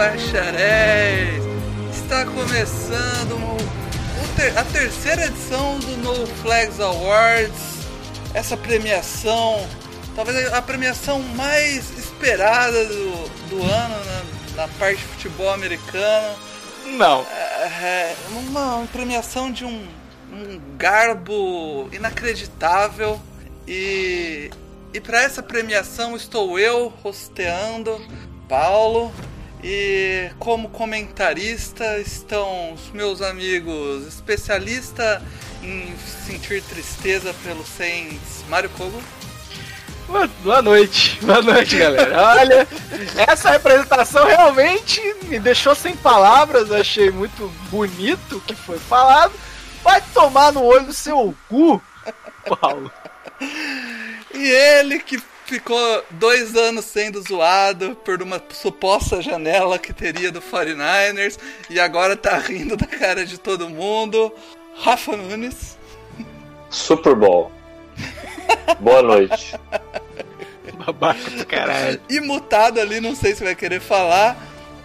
Bacharéis! Está começando o- o ter- a terceira edição do No Flags Awards. Essa premiação, talvez a premiação mais esperada do, do ano na, na parte de futebol americano. Não. É, uma premiação de um, um garbo inacreditável e, e para essa premiação estou eu rosteando Paulo e como comentarista estão os meus amigos especialista em sentir tristeza pelo Saints Mário Kogo Boa, boa noite. Boa noite, galera. Olha, essa representação realmente me deixou sem palavras. Achei muito bonito o que foi falado. Vai tomar no olho do seu cu, Paulo. E ele que ficou dois anos sendo zoado por uma suposta janela que teria do 49ers e agora tá rindo da cara de todo mundo. Rafa Nunes. Super Bowl. Boa noite. Babaca do caralho. Imutado ali, não sei se vai querer falar.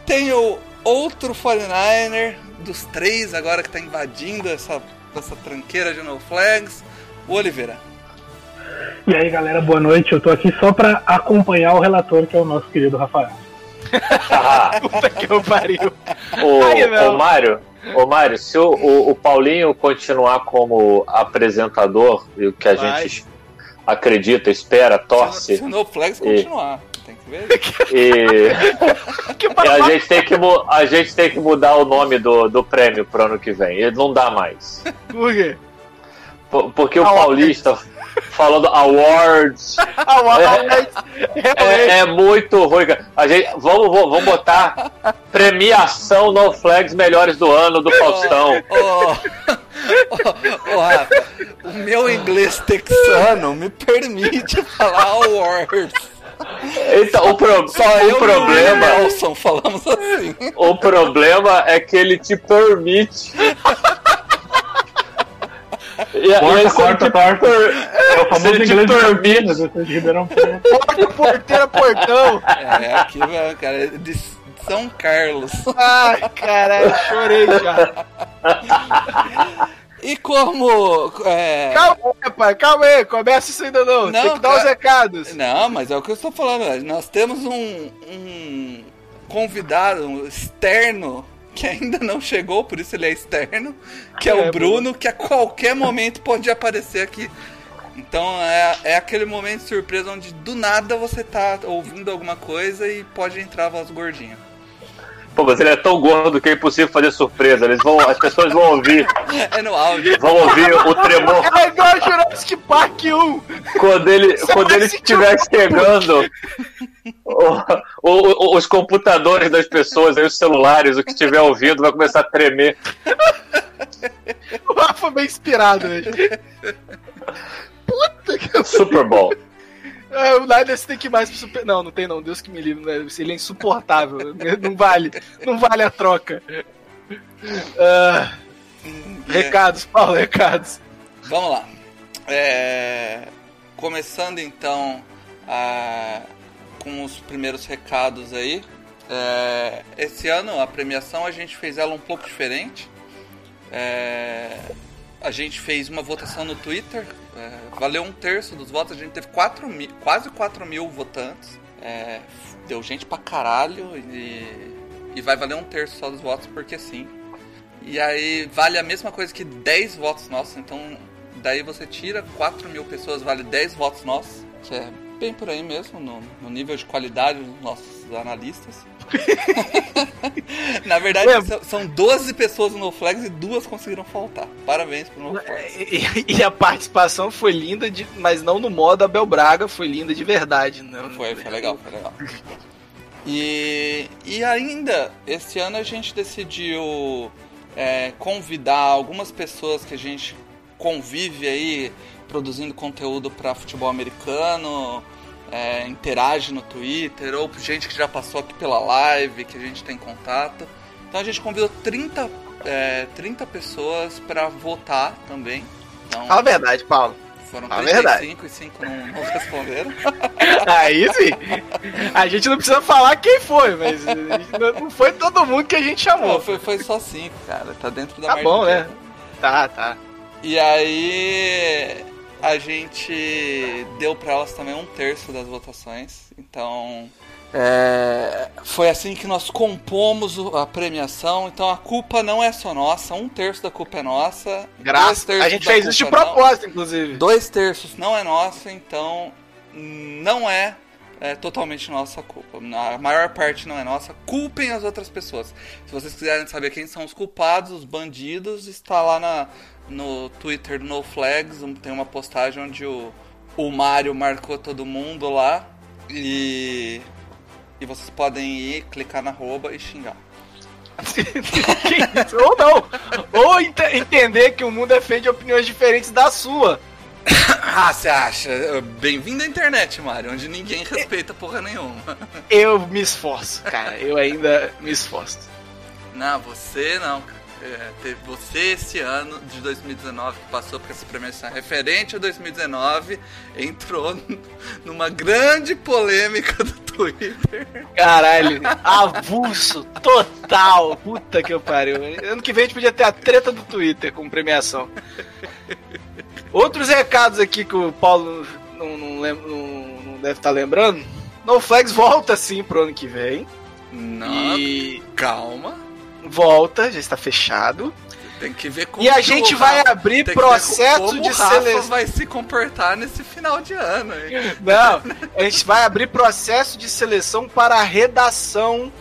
Tem o outro 49er dos três agora que tá invadindo essa, essa tranqueira de no flags. O Oliveira. E aí, galera, boa noite. Eu tô aqui só pra acompanhar o relator, que é o nosso querido Rafael. Ah, Puta que eu pariu. o, Aí, meu. o Mário, o Mário, se o, o, o Paulinho continuar como apresentador, e o que a Vai. gente acredita, espera, torce, se o no flags E- continuar. Tem que ver. e, Que e a, gente tem que, a gente tem que mudar o nome do, do prêmio pro ano que vem. Ele não dá mais. Por quê? Por- Porque o. Paulista falando awards o Realmente. é, é muito ruim. cara. A gente, vamos, vamos botar premiação no flags melhores do ano do Faustão. Ô, ô, ô, Rafa, o meu inglês texano me permite falar awards. Então, o, pro- Só o problema, Nelson falamos assim. o problema é que ele te permite. E, e Corta, te corta. per- É o famoso te inglês de Campinas, de Ribeirão Preto. Porta, porteira, portão. É, aqui, velho, cara, é de São Carlos. Ai, caralho, chorei já. E como. É... Calma aí, pai, calma aí. Começa isso ainda não. Não, Tem que dar cara. os recados. Não, mas é o que eu estou falando. velho. Nós temos um, um convidado um externo que ainda não chegou, por isso ele é externo, que é, É, o Bruno, que a qualquer momento pode aparecer aqui. Então é, é aquele momento de surpresa onde do nada você tá ouvindo alguma coisa e pode entrar a voz gordinha. Pô, mas ele é tão gordo que é impossível fazer surpresa. Eles vão, as pessoas vão ouvir, É no áudio. vão ouvir o tremor É igual Jurassic Park 1. quando ele, Você quando ele estiver chegando. O- o- os computadores das pessoas, aí os celulares, o que estiver ouvindo vai começar a tremer. O Rafa bem inspirado, velho. Puta que Super Bowl. É, o Niners tem que ir mais pro super. Não, não tem não. Deus que me livre. né? Ele é insuportável. não vale. Não vale a troca. Ah, recados, Paulo, recados. Vamos lá. É, Começando então a- com os primeiros recados aí. É, Esse ano a premiação a gente fez ela um pouco diferente. É, A gente fez uma votação no Twitter. é, Valeu um terço dos votos. A gente teve 4 mil, quase 4 mil votantes. É, Deu gente pra caralho. E, e vai valer um terço só dos votos porque sim. E aí vale a mesma coisa que 10 votos nossos, então daí você tira 4 mil pessoas, vale 10 votos nossos, que é bem por aí mesmo, no, no nível de qualidade dos nossos analistas. Na verdade, Ué. são- são 12 pessoas no Flags e duas conseguiram faltar. Parabéns pro No Flags. E, e a participação foi linda, de, mas não no modo Abel Braga, foi linda de verdade. Não, Foi, foi legal, foi legal. E, e ainda, esse ano a gente decidiu é, convidar algumas pessoas que a gente convive aí, produzindo conteúdo para futebol americano, é, interage no Twitter, ou gente que já passou aqui pela live, que a gente tem contato. Então a gente convidou 30, é, 30 pessoas para votar também. Então, Fala a verdade, Paulo. foram a verdade. 35 e 5 não, não responderam. Aí sim. A gente não precisa falar quem foi, mas não- não foi todo mundo que a gente Não, chamou. foi, foi só 5, cara. Tá dentro da Tá bom, né? Tá, tá. E aí a gente deu pra elas também um terço das votações. Então é, foi assim que nós compomos a premiação. Então a culpa não é só nossa, um terço da culpa é nossa. Graças. A gente fez isso de não- propósito, inclusive. Dois terços não é nossa, então não é, é, totalmente nossa culpa. A maior parte não é nossa. Culpem as outras pessoas. Se vocês quiserem saber quem são os culpados, os bandidos, está lá na, no Twitter No Flags. Tem uma postagem onde o, o Mario marcou todo mundo lá. E, e vocês podem ir, clicar na arroba e xingar. Ou não. Ou ent- entender que o mundo é feito de opiniões diferentes da sua. Ah, você acha? Bem-vindo à internet, Mario, onde ninguém respeita porra nenhuma. Eu me esforço, cara. Eu ainda me esforço. Não, você não, cara. É, teve você esse ano de 2019 que passou por essa premiação referente a 2019 entrou numa grande polêmica do Twitter. Caralho, avulso, total. Puta que eu pariu. Ano que vem a gente podia ter a treta do Twitter com premiação. Outros recados aqui que o Paulo não, não, lem- não- não deve estar lembrando. No Flags volta sim pro ano que vem. Não, E calma. Volta, já está fechado. Tem que ver como E a gente vai abrir processo de seleção. vai se comportar nesse final de ano. hein? Não, a gente vai abrir processo de seleção para a redação,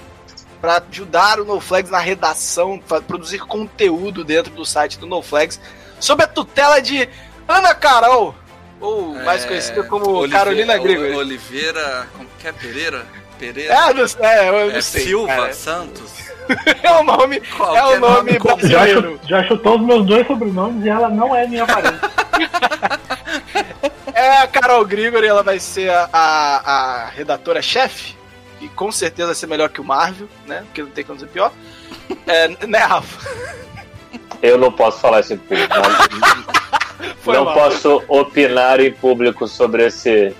para ajudar o NoFlags na redação, para produzir conteúdo dentro do site do NoFlags, sob a tutela de Ana Carol, ou mais É, conhecida como Oliveira- Carolina Grigori. O- Oliveira, como que é? Pereira? Pereira? É, eu não, é, eu não É sei. Silva cara. Santos? É o nome, é o nome comum. Já, brasileiro. já chutou os meus dois sobrenomes e ela não é minha parente. É a Carol Grigori, ela vai ser a, a, a redatora-chefe. E com certeza vai ser melhor que o Marvel, né? Porque não tem como ser pior. É, né, Rafa? Eu não posso falar isso em público. Não, Foi não mal. posso opinar em público sobre esse,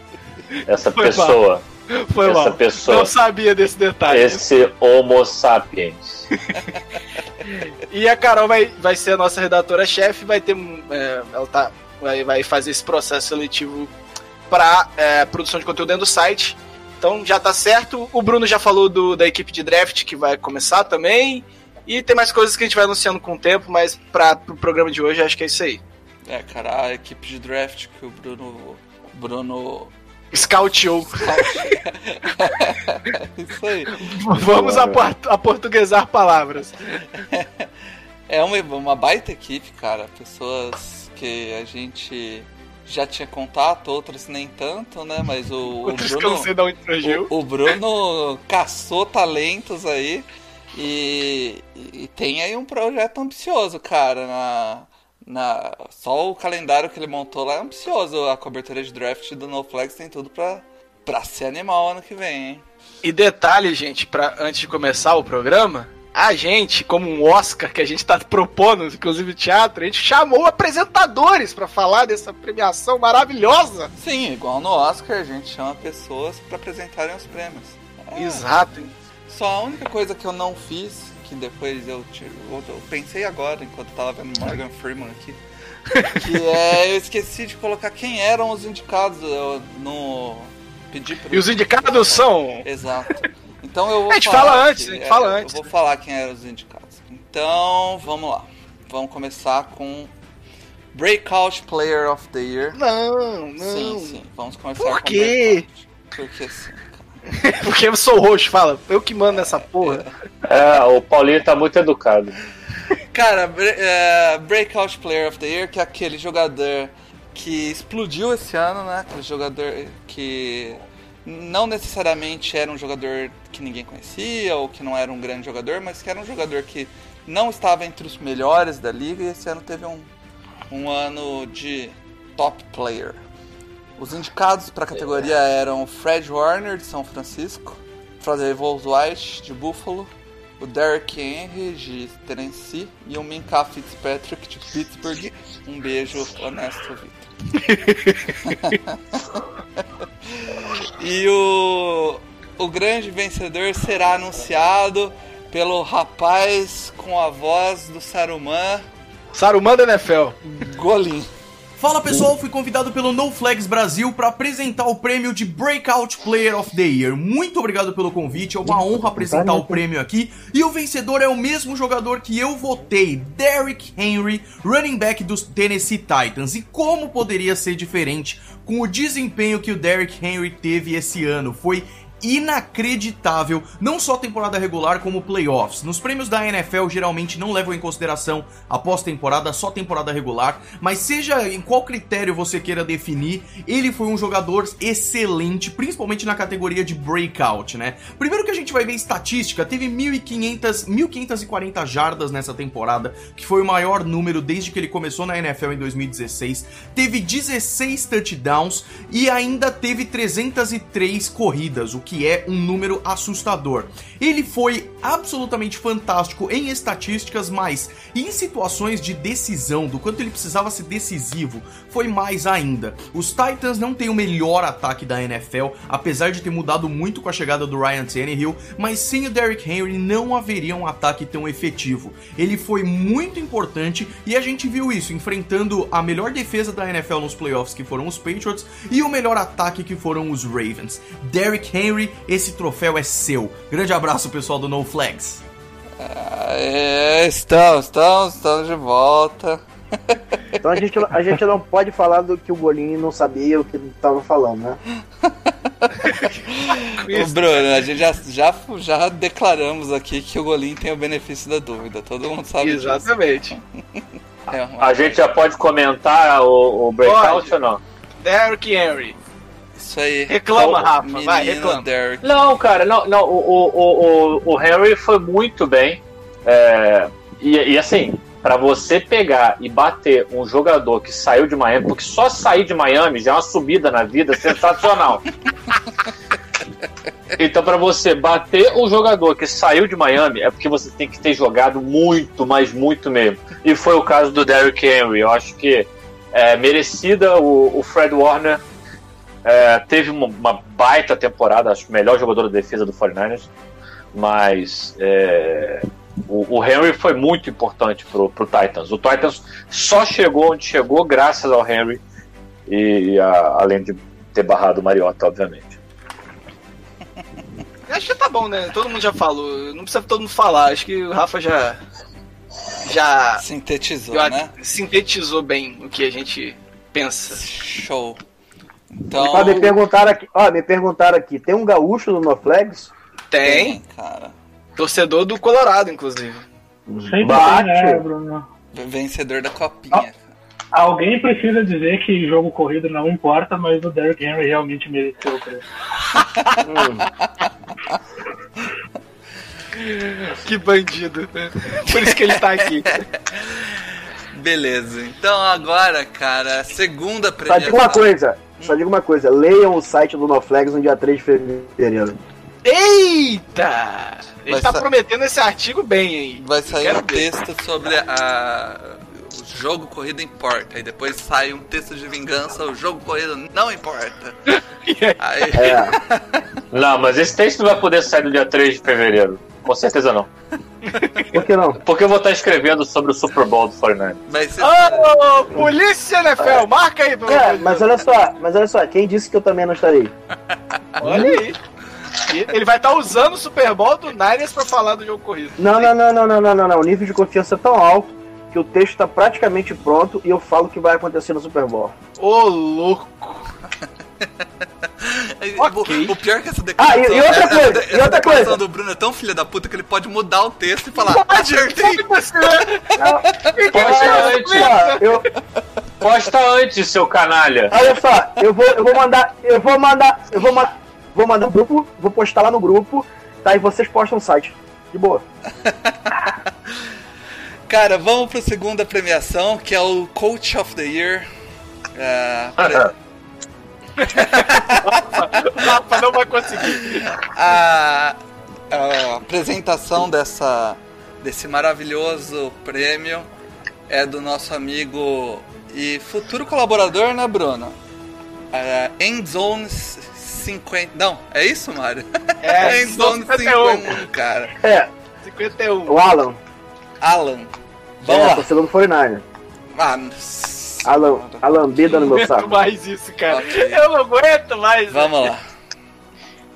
essa Foi pessoa. Foi essa mal. pessoa. Não sabia desse detalhe. Esse Homo sapiens. E a Carol vai, vai ser a nossa redatora-chefe, vai ter. é, ela tá, vai, vai fazer esse processo seletivo para produção de conteúdo dentro do site. Então já tá certo. O Bruno já falou do, da equipe de draft que vai começar também. E tem mais coisas que a gente vai anunciando com o tempo, mas para o pro programa de hoje acho que é isso aí. É, cara, a equipe de draft que o Bruno. Bruno. Scouteou. Isso aí. Vamos apor- aportuguesar palavras. É uma, uma baita equipe, cara. Pessoas que a gente já tinha contato, outras nem tanto, né? Mas o, o Outros que Bruno. de onde surgiu. O, o Bruno caçou talentos aí e, e tem aí um projeto ambicioso, cara. Na, na, só o calendário que ele montou lá é ambicioso. A cobertura de draft do NoFlex tem tudo pra, pra ser animal ano que vem, hein? E detalhe, gente, pra, antes de começar o programa, a gente, como um Oscar que a gente tá propondo, inclusive o teatro, a gente chamou apresentadores pra falar dessa premiação maravilhosa. Sim, igual no Oscar, a gente chama pessoas pra apresentarem os prêmios. É, Exato. Só a única coisa que eu não fiz, que depois eu, eu, eu pensei agora, enquanto eu tava vendo Morgan Freeman aqui, que é, eu esqueci de colocar quem eram os indicados eu, no... Pedi pro... E os indicados são. Exato. Então eu vou A gente falar fala antes, a gente fala eu antes. vou falar quem eram os indicados. Então, vamos lá. Vamos começar com Breakout Player of the Year. Não, não. Sim, sim. Vamos começar Por com quê? Breakout. Porque sim. Porque eu sou roxo, fala. Eu que mando nessa porra. É, o Paulinho tá muito educado. Cara, é, Breakout Player of the Year, que é aquele jogador que explodiu esse ano, né? Aquele jogador que não necessariamente era um jogador que ninguém conhecia ou que não era um grande jogador, mas que era um jogador que não estava entre os melhores da liga e esse ano teve um, um ano de top player. Os indicados para a categoria eram o Fred Warner de São Francisco, Travis White de Buffalo, o Derrick Henry de Tennessee e o Minka Fitzpatrick de Pittsburgh. Um beijo, honesto Vitor. e o, o grande vencedor será anunciado pelo rapaz com a voz do Saruman, Saruman da NFL. Golim. Fala pessoal, fui convidado pelo No Flags Brasil para apresentar o prêmio de Breakout Player of the Year. Muito obrigado pelo convite, é uma honra apresentar o prêmio aqui. E o vencedor é o mesmo jogador que eu votei, Derrick Henry, running back dos Tennessee Titans. E como poderia ser diferente com o desempenho que o Derrick Henry teve esse ano? Foi inacreditável, não só temporada regular como playoffs. Nos prêmios da NFL geralmente não levam em consideração a pós-temporada, só temporada regular, mas seja em qual critério você queira definir, ele foi um jogador excelente, principalmente na categoria de breakout, né? Primeiro que a gente vai ver estatística, teve 1500, 1540 jardas nessa temporada, que foi o maior número desde que ele começou na NFL em 2016. Teve 16 touchdowns e ainda teve 303 corridas, o que é um número assustador. Ele foi absolutamente fantástico em estatísticas, mas em situações de decisão, do quanto ele precisava ser decisivo, foi mais ainda. Os Titans não têm o melhor ataque da NFL, apesar de ter mudado muito com a chegada do Ryan Tannehill, mas sem o Derrick Henry não haveria um ataque tão efetivo. Ele foi muito importante e a gente viu isso enfrentando a melhor defesa da NFL nos playoffs, que foram os Patriots, e o melhor ataque, que foram os Ravens. Derrick Henry, esse troféu é seu. Grande abraço, pessoal do No Flags. É, estamos, estamos, estamos de volta. Então a gente, a gente não pode falar do que o Golinho não sabia o que ele tava falando, né? Ô, Bruno, a gente já, já, já declaramos aqui que o Golim tem o benefício da dúvida. Todo mundo sabe Exatamente. disso. É uma- A gente já pode comentar o, o breakout Pode. ou não? Derrick Henry. Isso aí. Reclama, Rafa. Menino Vai, reclama. Derrick. Não, cara, não, não. O, o, o, o- o Henry foi muito bem. É, e, e assim, pra você pegar e bater um jogador que saiu de Miami, porque só sair de Miami já é uma subida na vida sensacional. Então, pra você bater um jogador que saiu de Miami, é porque você tem que ter jogado muito, mas muito mesmo. E foi o caso do Derrick Henry. Eu acho que é merecida o, o Fred Warner. É, teve uma, uma baita temporada, acho que o melhor jogador da defesa do 49ers. Mas é, o, o Henry foi muito importante pro, pro Titans. O Titans só chegou onde chegou graças ao Henry. E, e a- além de ter barrado o Mariota, obviamente. Acho que tá bom, né? Todo mundo já falou. Não precisa todo mundo falar. Acho que o Rafa já. Já Sintetizou, eu- né? sintetizou bem o que a gente pensa. Show. Então. Ó, me perguntaram aqui, ó, me perguntaram aqui, tem um gaúcho no NoFlags? Tem. cara. Torcedor do Colorado, inclusive. Sempre Bate. tem, né, Bruno? Vencedor da copinha. Alguém precisa dizer que jogo corrido não importa, mas o Derrick Henry realmente mereceu o prêmio. Que bandido. Por isso que ele tá aqui. Beleza. Então agora, cara, a segunda Só premiação. digo uma coisa, só digo uma coisa, leiam o site do NoFlags no dia 3 de fevereiro. Eita! Ele tá sa- prometendo esse artigo bem aí. Vai sair um ver. texto sobre a. O jogo corrido importa. Aí depois sai um texto de vingança, o jogo corrido não importa. Aí, É, Não, mas esse texto não vai poder sair no dia 3 de fevereiro. Com certeza não. Por que não? Porque eu vou estar escrevendo sobre o Super Bowl do 49. vai ser. Ô, polícia NFL, marca aí, É, de mas olha só, mas olha só, quem disse que eu também não estarei? Olha aí. Ele vai estar usando o Super Bowl do Niners pra falar do jogo corrido. Não, não, não, não, não, não, não, não. O nível de confiança é tão alto que o texto tá praticamente pronto e eu falo o que vai acontecer no Super Bowl. Ô, louco. Ok. O, pior é que essa declaração, Ah, e- e outra essa- coisa, essa e outra declaração coisa. do Bruno é tão filha da puta que ele pode mudar o texto e falar, acertei. Posta Olha antes, posta antes, seu canalha. olha só, eu vou, eu vou mandar, eu vou mandar, eu vou mandar, vou mandar no grupo, vou postar lá no grupo, tá? E vocês postam no site. De boa. Cara, vamos pra segunda premiação, que é o Coach of the Year. É, pre- Rafa não vai conseguir. a, a apresentação dessa, desse maravilhoso prêmio é do nosso amigo e futuro colaborador, né, Bruno? É, Endzone 50. Não, é isso, Mário? É, Endzone 51. 51, cara. É, 51. o Alan. Alan. Vamos é, lá. torcedor do 49 Ah, Alan, a lambida no Não meu aguento saco. mais isso, cara. Ok. Eu não aguento mais. vamos lá.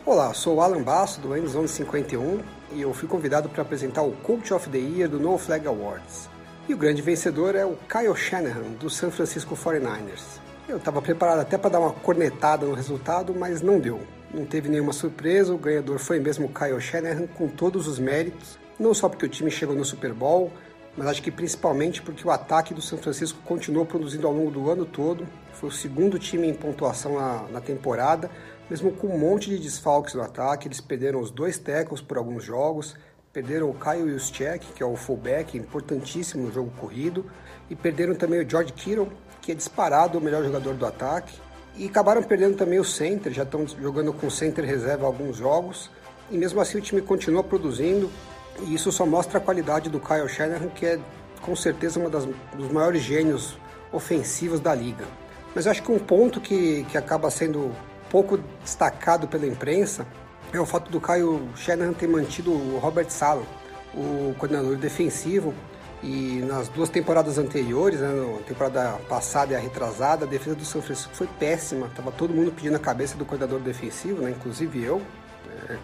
Olá, sou o Alan Basso do Endzone 51 e eu fui convidado para apresentar o Coach of the Year do No Flag Awards. E o grande vencedor é o Kyle Shanahan do San Francisco 49ers. Eu estava preparado até para dar uma cornetada no resultado, mas não deu. Não teve nenhuma surpresa, o ganhador foi mesmo o Kyle Shanahan com todos os méritos, não só porque o time chegou no Super Bowl, mas acho que principalmente porque o ataque do São Francisco continuou produzindo ao longo do ano todo. Foi o segundo time em pontuação na, na temporada, mesmo com um monte de desfalques no ataque. Eles perderam os dois tackles por alguns jogos, perderam o Kyle Juszczyk, que é o fullback, importantíssimo no jogo corrido, e perderam também o George Kittle, que é disparado o melhor jogador do ataque. E acabaram perdendo também o center, já estão jogando com center reserva alguns jogos. E mesmo assim o time continua produzindo, e isso só mostra a qualidade do Kyle Shanahan, que é com certeza um dos maiores gênios ofensivos da liga. Mas eu acho que um ponto que, que acaba sendo pouco destacado pela imprensa é o fato do Kyle Shanahan ter mantido o Robert Sala, o coordenador defensivo, e nas duas temporadas anteriores, né, temporada passada e a retrasada, a defesa do São Francisco foi péssima. Tava todo mundo pedindo a cabeça do coordenador defensivo, né, inclusive eu. né.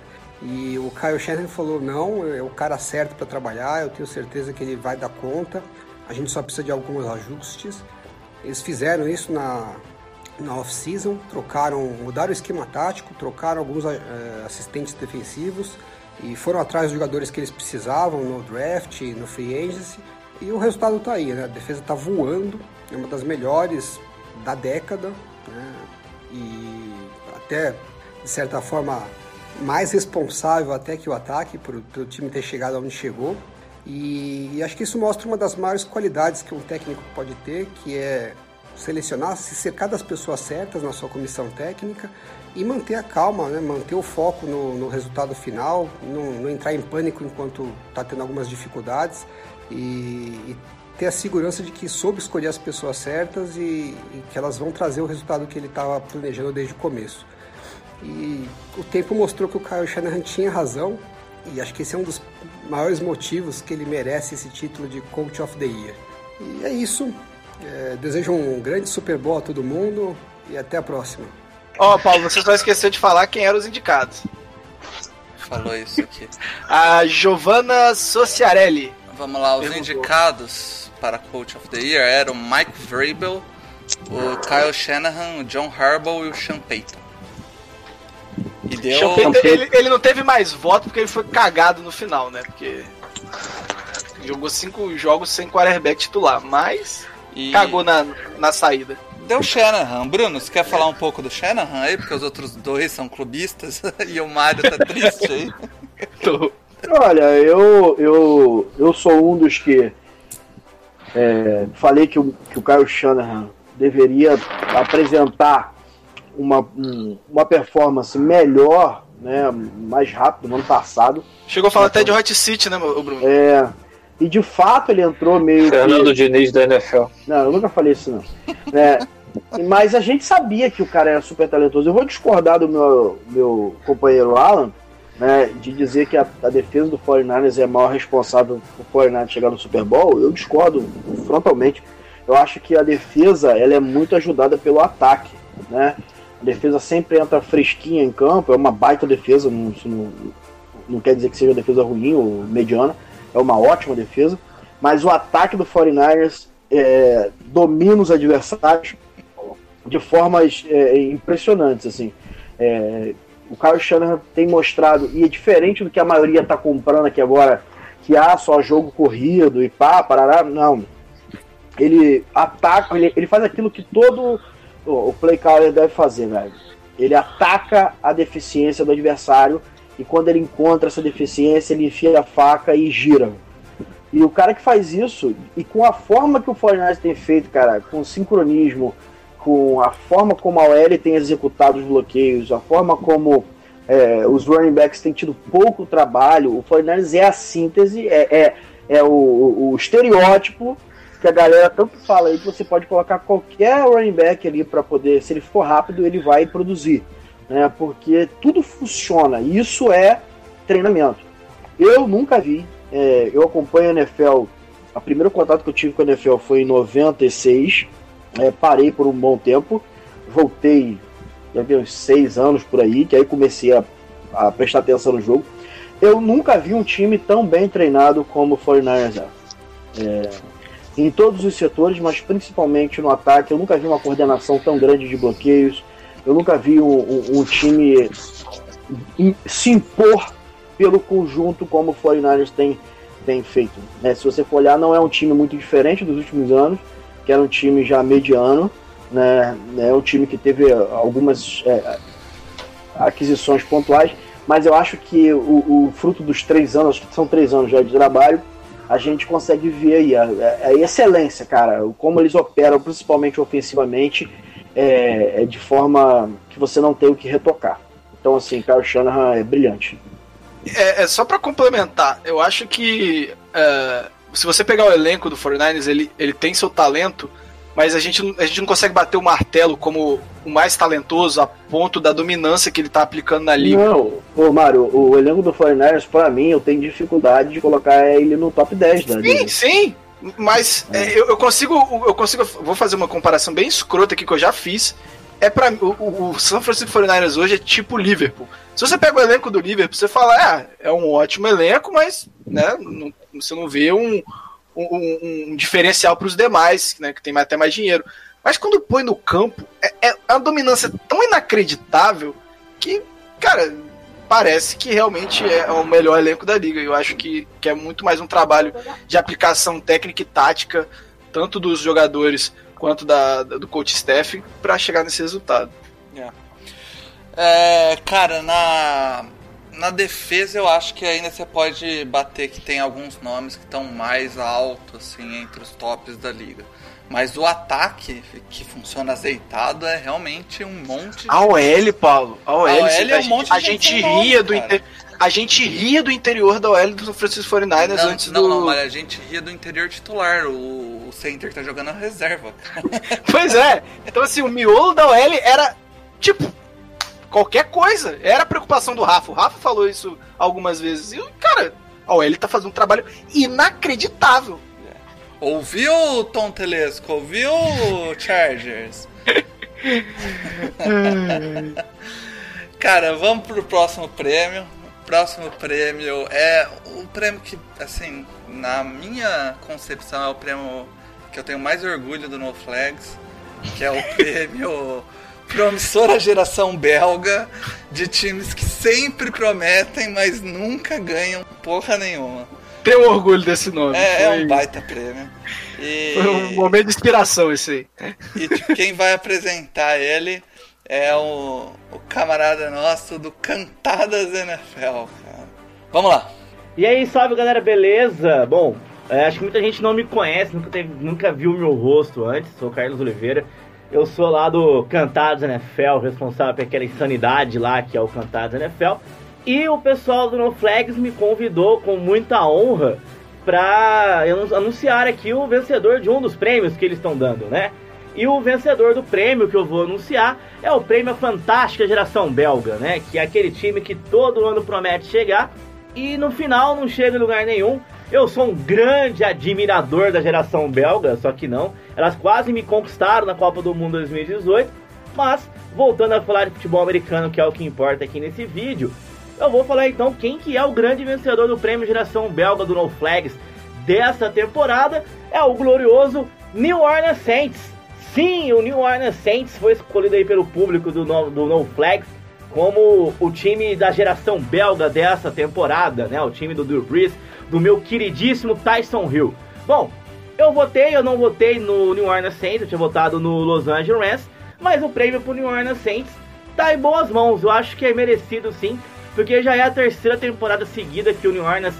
E o Kyle Shanahan falou: não, é o cara certo para trabalhar, eu tenho certeza que ele vai dar conta, a gente só precisa de alguns ajustes. Eles fizeram isso na, na off-season, trocaram, mudaram o esquema tático, trocaram alguns eh, assistentes defensivos e foram atrás dos jogadores que eles precisavam no draft, no free agency. E o resultado tá aí, né? A defesa tá voando, é uma das melhores da década, né? E até, de certa forma, mais responsável até que o ataque por, pelo time ter chegado onde chegou. E, e acho que isso mostra uma das maiores qualidades que um técnico pode ter, que é selecionar, se cercar das pessoas certas na sua comissão técnica e manter a calma, né? manter o foco no, no resultado final, não, não entrar em pânico enquanto está tendo algumas dificuldades e, e ter a segurança de que soube escolher as pessoas certas e, e que elas vão trazer o resultado que ele estava planejando desde o começo. E o tempo mostrou que o Kyle Shanahan tinha razão e acho que esse é um dos maiores motivos que ele merece esse título de Coach of the Year. E é isso. É, desejo um grande Super Bowl a todo mundo e até a próxima. Ó, Paulo, você só esqueceu de falar quem eram os indicados. Falou isso aqui. A Giovanna Sociarelli. Vamos lá, os Perguntou. indicados para Coach of the Year eram Mike Vrabel, o Kyle Shanahan, o John Harbaugh e o Sean Payton. E deu. Ele, ele não teve mais voto porque ele foi cagado no final, né? Porque jogou cinco jogos sem quarterback titular, mas e cagou na, na saída. Deu Shanahan. Bruno, você quer falar um pouco do Shanahan aí? Porque os outros dois são clubistas e o Mário tá triste aí. Tô. Olha, eu, eu, eu sou um dos que é, falei que o, que o Kyle Shanahan deveria apresentar uma, um- uma performance melhor, né, mais rápido no ano passado. Chegou a falar até de Hot City, né, o Bruno? É, e de fato ele entrou meio que- Fernando Diniz da NFL. Não, eu nunca falei isso não. É, mas a gente sabia que o cara era super talentoso. Eu vou discordar do meu, meu companheiro Alan, né, de dizer que a, a defesa do 49ers é a maior responsável por 49ers chegar no Super Bowl. Eu discordo frontalmente. Eu acho que a defesa ela é muito ajudada pelo ataque, né? A defesa sempre entra fresquinha em campo, é uma baita defesa, não, não, não quer dizer que seja defesa ruim ou mediana, é uma ótima defesa, mas o ataque do 49ers é, domina os adversários de formas é, impressionantes, assim. É, o Kyle Shanahan tem mostrado, e é diferente do que a maioria está comprando aqui agora, que há só jogo corrido e pá, parará, não. Ele ataca, ele, ele faz aquilo que todo o, o play caller deve fazer, velho. Ele ataca a deficiência do adversário e quando ele encontra essa deficiência, ele enfia a faca e gira. E o cara que faz isso, e com a forma que o 49 tem feito, cara, com sincronismo, com a forma como a OL tem executado os bloqueios, a forma como é, os running backs têm tido pouco trabalho, o 49 é a síntese, é, é, é o, o, estereótipo que a galera tanto fala aí que você pode colocar qualquer running back ali para poder, se ele for rápido, ele vai produzir. Né, porque tudo funciona, isso é treinamento. Eu nunca vi é, eu acompanho a NFL. O primeiro contato que eu tive com a NFL foi em 96. É, parei por um bom tempo. Voltei, já uns seis anos por aí, que aí comecei a, a, prestar atenção no jogo. Eu nunca vi um time tão bem treinado como o 49ers é, em todos os setores, mas principalmente no ataque. Eu nunca vi uma coordenação tão grande de bloqueios. Eu nunca vi um, um, um time se impor pelo conjunto como o 49ers tem, tem feito. Né? Se você for olhar, não é um time muito diferente dos últimos anos, que era um time já mediano, né? É um time que teve algumas é, aquisições pontuais, mas eu acho que o, o, fruto dos três anos, que são três anos já de trabalho, a gente consegue ver aí a, a excelência, cara, como eles operam, principalmente ofensivamente, é, é, de forma que você não tem o que retocar. Então, assim, Kyle Shanahan é brilhante. É, é só para complementar, eu acho que é, se você pegar o elenco do 49ers, ele, ele tem seu talento, mas a gente, a gente não consegue bater o martelo como o mais talentoso a ponto da dominância que ele tá aplicando na liga. Não, pô, Mário, o elenco do 49ers, pra mim, eu tenho dificuldade de colocar ele no top 10 da liga. Sim, sim. Mas é. É, eu, eu, consigo. Eu consigo. Vou fazer uma comparação bem escrota aqui que eu já fiz é para o, o San Francisco 49ers hoje é tipo Liverpool. Se você pega o elenco do Liverpool, você fala, é, é um ótimo elenco, mas né, não, você não vê um, um, um diferencial para os demais, né, que tem até mais dinheiro. Mas quando põe no campo, é, é uma dominância tão inacreditável que, cara, parece que realmente é o melhor elenco da liga. Eu acho que, que é muito mais um trabalho de aplicação técnica e tática, tanto dos jogadores quanto da, do coach staff para chegar nesse resultado. É. É, cara, na, na defesa eu acho que ainda você pode bater que tem alguns nomes que estão mais altos assim, entre os tops da liga. Mas o ataque que funciona azeitado é realmente um monte. A OL, Paulo. A OL, a OL é um monte a gente, ria do inter... A gente ria do interior da OL do Francisco 49ers não, antes não, do. Não, mas a gente ria do interior titular. O center tá jogando a reserva. pois é. Então, assim, o miolo da OL era, tipo, qualquer coisa. Era a preocupação do Rafa. O Rafa falou isso algumas vezes. E, cara, a OL tá fazendo um trabalho inacreditável. Ouviu, Tom Telesco? Ouviu, Chargers? Cara, vamos pro próximo prêmio. O próximo prêmio é o prêmio que, assim, na minha concepção, é o prêmio que eu tenho mais orgulho do No Flags, que é o prêmio Promissora Geração Belga, de times que sempre prometem, mas nunca ganham porra nenhuma. Tenho orgulho desse nome. É, é um baita prêmio. E... Foi um momento de inspiração esse aí. E tipo, quem vai apresentar ele é o, o camarada nosso do Cantadas NFL, cara. Vamos lá. E aí, salve galera, beleza? Bom, é, acho que muita gente não me conhece, nunca, teve, nunca viu meu rosto antes. Sou Carlos Oliveira. Eu sou lá do Cantados NFL, responsável por aquela insanidade lá que é o Cantados NFL. E o pessoal do No Flags me convidou com muita honra para anunciar aqui o vencedor de um dos prêmios que eles estão dando, né? E o vencedor do prêmio que eu vou anunciar é o prêmio Fantástica Geração Belga, né? Que é aquele time que todo ano promete chegar e no final não chega em lugar nenhum. Eu sou um grande admirador da geração belga, só que não. Elas quase me conquistaram na Copa do Mundo 2018. Mas, voltando a falar de futebol americano, que é o que importa aqui nesse vídeo, eu vou falar então quem que é o grande vencedor do prêmio Geração Belga do No Flags dessa temporada. É o glorioso New Orleans Saints. Sim, o New Orleans Saints foi escolhido aí pelo público do No, do no Flags como o time da geração belga dessa temporada, né? O time do Drew Brees, do meu queridíssimo Tyson Hill. Bom, eu votei, eu não votei no New Orleans Saints, eu tinha votado no Los Angeles Rams, mas o prêmio pro New Orleans Saints tá em boas mãos. Eu acho que é merecido sim, porque já é a terceira temporada seguida que o New Orleans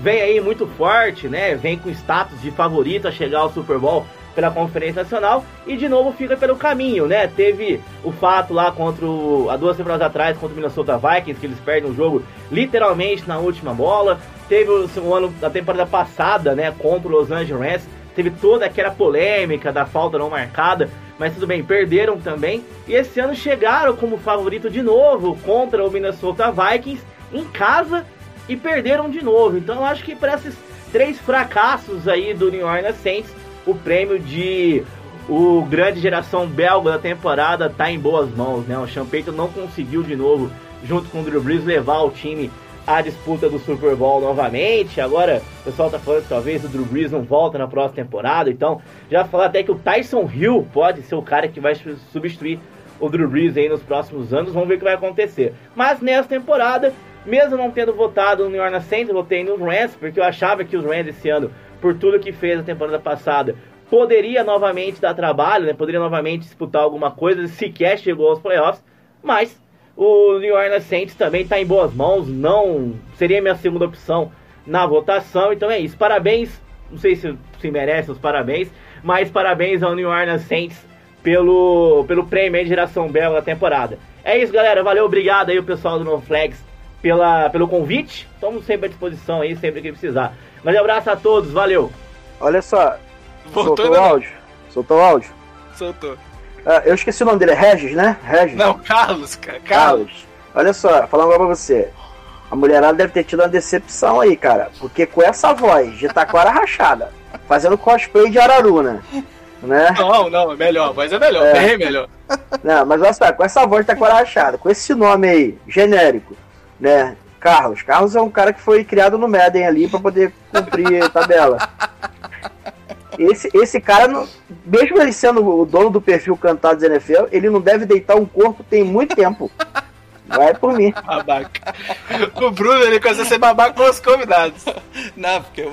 vem aí muito forte, né? Vem com status de favorito a chegar ao Super Bowl pela Conferência Nacional e de novo fica pelo caminho, né? Teve o fato lá contra o, há duas temporadas atrás contra o Minnesota Vikings que eles perdem o jogo literalmente na última bola. Teve o, o ano da temporada passada, né, contra o Los Angeles Rams, teve toda aquela polêmica da falta não marcada, mas tudo bem, perderam também. E esse ano chegaram como favorito de novo contra o Minnesota Vikings em casa e perderam de novo. Então eu acho que para esses três fracassos aí do New Orleans Saints o prêmio de o grande geração belga da temporada tá em boas mãos, né? O Champeito não conseguiu de novo, junto com o Drew Brees, levar o time à disputa do Super Bowl novamente. Agora o pessoal tá falando que talvez o Drew Brees não volta na próxima temporada. Então, já falar até que o Tyson Hill pode ser o cara que vai substituir o Drew Brees aí nos próximos anos. Vamos ver o que vai acontecer. Mas nessa temporada, mesmo não tendo votado no New Orleans Saints, votei nos Rams, porque eu achava que os Rams esse ano por tudo que fez na temporada passada, poderia novamente dar trabalho, né? Poderia novamente disputar alguma coisa, sequer chegou aos playoffs, mas o New Orleans Saints também está em boas mãos, não seria minha segunda opção na votação, então é isso. Parabéns, não sei se, se merece os parabéns, mas parabéns ao New Orleans Saints pelo, pelo prêmio de geração bela da temporada. É isso, galera. Valeu, obrigado aí o pessoal do No Flags pela, pelo convite. Estamos sempre à disposição aí, sempre que precisar. Grande abraço a todos, valeu. Olha só. Voltou soltou o não. áudio. Soltou o áudio. Soltou. Ah, eu esqueci o nome dele, é Regis, né? Regis. Não, Carlos, cara. Carlos. Olha só, falando agora pra você. A mulherada deve ter tido uma decepção aí, cara. Porque com essa voz de taquara rachada, fazendo cosplay de Araru, né? né? Não, não, é melhor. A voz é melhor, É. bem melhor. Não, mas olha só, com essa voz de taquara rachada, com esse nome aí, genérico, né? Carlos. Carlos é um cara que foi criado no Madden ali pra poder cumprir a tabela. Esse, esse cara, não- mesmo ele sendo o dono do perfil Cantados NFL, ele não deve deitar um corpo tem muito tempo. Vai por mim. Babaca. O Bruno, ele começa a ser babaca com os convidados. Não, porque eu,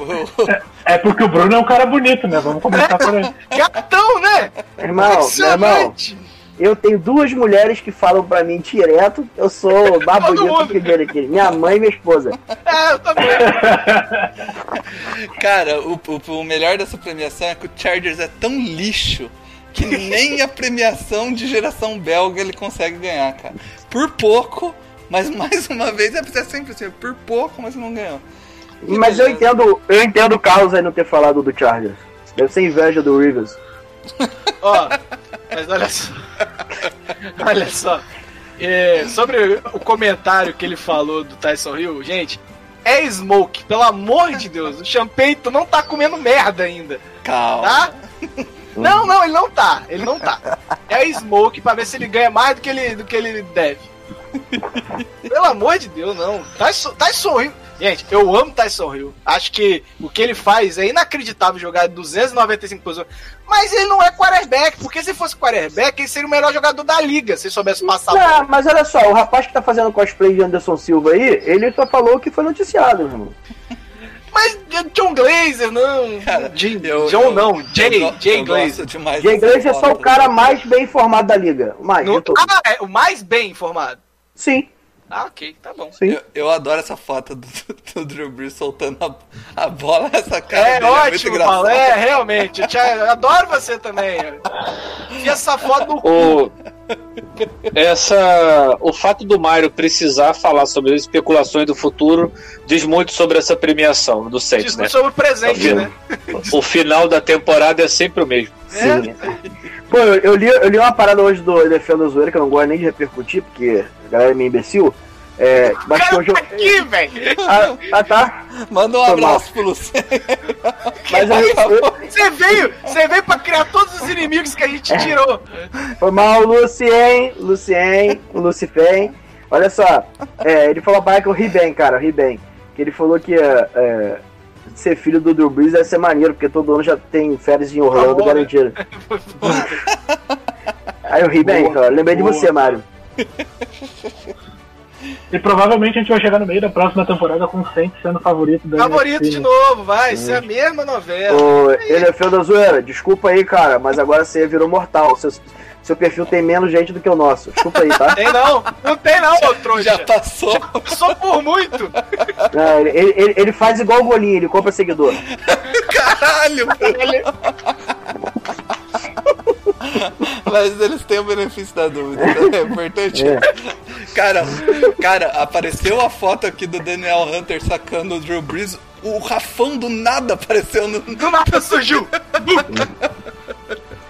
É porque o Bruno é um cara bonito, né? Vamos começar por aí. Gatão, né? Irmão, meu irmão. Eu tenho duas mulheres que falam pra mim direto, eu sou mais bonito que aqui. Minha mãe e minha esposa. É, eu também. Cara, o, o, o melhor dessa premiação é que o Chargers é tão lixo que nem a premiação de geração belga ele consegue ganhar, cara. Por pouco, mas mais uma vez é sempre assim, por pouco, mas não ganhou. Que Mas eu beleza. entendo, eu entendo o Carlos aí não ter falado do Chargers. Deve ser inveja do Rivers. Ó, mas olha só. Olha só. É, sobre o comentário que ele falou do Tyson Hill, gente, é Smoke, pelo amor de Deus. O Champeito não tá comendo merda ainda, Calma. tá? Não, não, ele não tá. Ele não tá. É Smoke pra ver se ele ganha mais do que ele, do que ele deve. Pelo amor de Deus, não. Tyson, Tyson Hill. Gente, eu amo Tyson Hill. Acho que o que ele faz é inacreditável jogar 295 posições. Mas ele não é quarterback, porque se fosse quarterback, ele seria o melhor jogador da liga, se soubesse passar a bola. Não, mas olha só, o rapaz que tá fazendo cosplay de Anderson Silva aí, ele só falou que foi noticiado, meu irmão. Mas John Glazer, não. Cara, Jim- eu- John eu- não, Jay, eu, Jay Glazer. Jay Glazer é só o cara mais bem informado da liga. O Mais, No- ah, é o mais bem informado. Sim, Ah, ok, tá bom. sim. Eu, eu adoro essa foto do, do Drew Brees soltando a, a bola, essa cara É dele é muito ótimo. Paulo. É, realmente. Eu, te- eu adoro você também. E essa foto do O, essa, o fato do Mário precisar falar sobre as especulações do futuro diz muito sobre essa premiação do Saints, diz né? sobre o presente, Tá né? O final da temporada é sempre o mesmo. Sim. Pô, eu, eu li, eu li uma parada hoje do Defenda Zoeira que eu não gosto nem de repercutir, porque a galera é meio imbecil. É, mas que hoje eu... tá aqui, velho. ah, ah, tá. Manda um Foi abraço pro Luciano. Mas eu, eu, Você veio, você veio pra criar todos os inimigos que a gente tirou. Foi mal, Lucien, Lucien, Lucifen. Olha só, é, ele falou para que eu ri bem, cara, eu ri bem. Que ele falou que é, é, ser filho do Drew Brees deve ser maneiro, porque todo ano já tem férias em Orlando né? garantido. Aí eu ri bem, Boa, cara. Lembrei de boa. você, Mário. E provavelmente a gente vai chegar no meio da próxima temporada com o Saints sendo favorito da Favorito NFC, de novo, vai, ser a mesma novela. Ô, NFL da zoeira, desculpa aí, cara, mas agora você virou mortal. Seu, seu perfil tem menos gente do que o nosso. Desculpa aí, tá? Tem não, não tem não, ô trouxa. Já passou. Só por muito. É, ele, ele- ele faz igual o Golinho, ele compra seguidor. Caralho! Mas eles têm o benefício da dúvida, então é importante. Cara, cara, apareceu a foto aqui do Daniel Hunter sacando o Drew Brees. O Rafão do nada apareceu no. Do nada surgiu.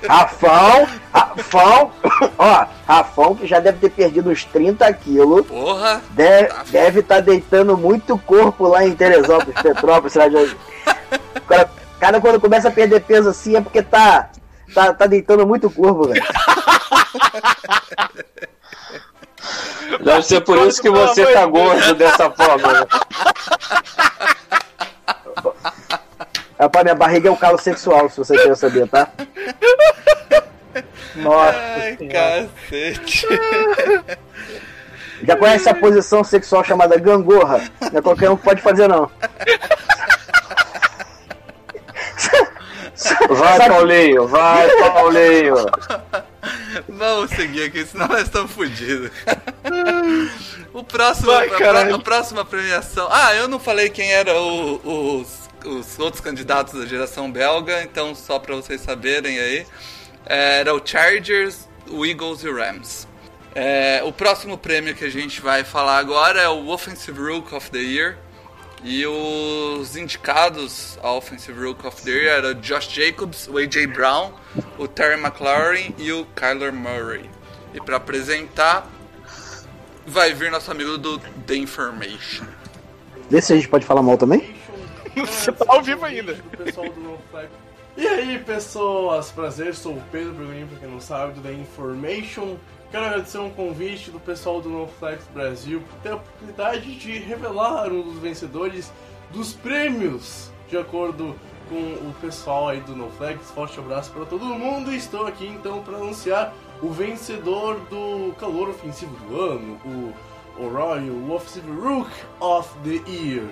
Rafão, Rafão, ó, Rafão que já deve ter perdido uns 30 quilos. Porra! Deve estar deve tá deitando muito corpo lá em Teresópolis, Petrópolis, cidade onde- O cara, cara, quando começa a perder peso assim é porque tá, tá, tá deitando muito corpo, velho. Deve ser por isso que você tá gordo dessa forma. né? Rapaz, minha barriga é um calo sexual, se você quer saber, tá? Nossa. Ai, Senhora. cacete. Já conhece a posição sexual chamada gangorra? Não é qualquer um que pode fazer, não. Vai, Sabe- Paulinho, vai, Paulinho. Vamos seguir aqui, senão nós estamos fodidos. O próximo, Vai, a, a próxima premiação. Ah, eu não falei quem eram os, os outros candidatos da geração belga, então só pra vocês saberem aí. Era o Chargers, o Eagles e o Rams. É, o próximo prêmio que a gente vai falar agora é o Offensive Rook of the Year. E os indicados ao Offensive Rook of the Year eram o Josh Jacobs, o A.J. Brown, o Terry McLaurin e o Kyler Murray. E para apresentar, vai vir nosso amigo do The Information. Vê se a gente pode falar mal também. Você tá ao vivo ainda. E aí, pessoas, prazer, sou o Pedro Bergoninho, pra quem não sabe, do The Information. Quero agradecer um convite do pessoal do No Flex Brasil por ter a oportunidade de revelar um dos vencedores dos prêmios, de acordo com o pessoal aí do No Flex. Forte abraço para todo mundo e estou aqui então para anunciar o vencedor do calor ofensivo do ano, o Orion, Offensive Rook of the Year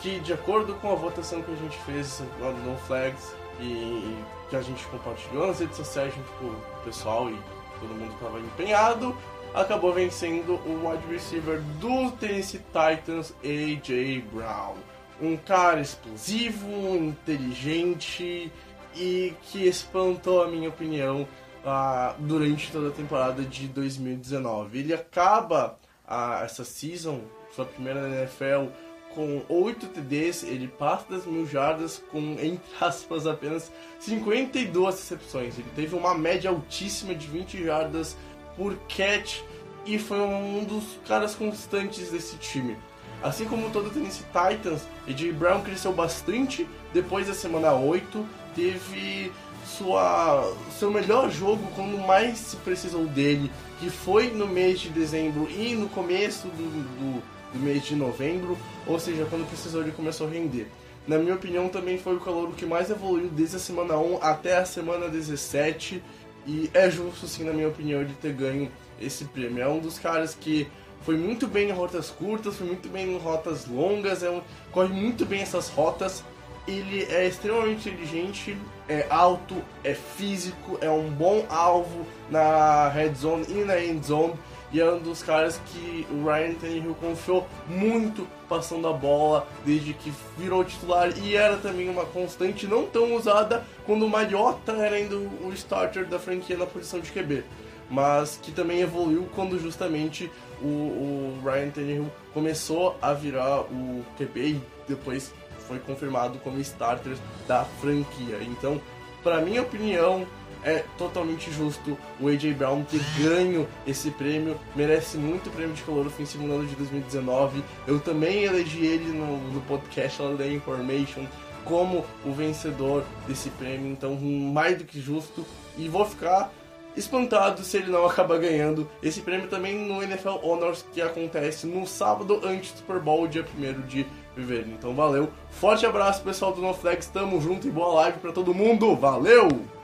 que de acordo com a votação que a gente fez lá no Flags e que a gente compartilhou nas redes sociais junto com o pessoal e todo mundo estava empenhado, acabou vencendo o wide receiver do Tennessee Titans, AJ Brown. Um cara explosivo, inteligente e que espantou a minha opinião ah, durante toda a temporada de 2019. Ele acaba ah, essa season, sua primeira na NFL, com 8 TDs, ele passa das mil jardas com, entre aspas, apenas 52 recepções. Ele teve uma média altíssima de 20 jardas por catch e foi um dos caras constantes desse time. Assim como todo o Tennessee Titans, AJ Brown cresceu bastante depois da semana 8, teve sua, seu melhor jogo quando mais se precisou dele, que foi no mês de dezembro e no começo do, do, do mês de novembro, ou seja, quando precisou ele começou a render. Na minha opinião, também foi o calor que mais evoluiu desde a semana 1 até a semana 17, e é justo, sim, na minha opinião, ele ter ganho esse prêmio. É um dos caras que foi muito bem em rotas curtas, foi muito bem em rotas longas, é um, corre muito bem essas rotas. Ele é extremamente inteligente, é alto, é físico, é um bom alvo na red zone e na end zone. E é um dos caras que o Ryan Tannehill confiou muito passando a bola desde que virou titular e era também uma constante não tão usada quando o Mariota era ainda o starter da franquia na posição de QB mas que também evoluiu quando justamente o, o Ryan Tannehill começou a virar o QB e depois foi confirmado como starter da franquia. Então, para minha opinião, é totalmente justo o AJ Brown ter ganho esse prêmio, merece muito prêmio de calor ofensivo no ano de 2019. Eu também elegi ele no, no podcast lá da Information como o vencedor desse prêmio, então mais do que justo. E vou ficar espantado se ele não acabar ganhando esse prêmio também no NFL Honors que acontece no sábado antes do Super Bowl, dia 1 de fevereiro. Então valeu, forte abraço pessoal do NoFlex, tamo junto e boa live pra todo mundo, valeu!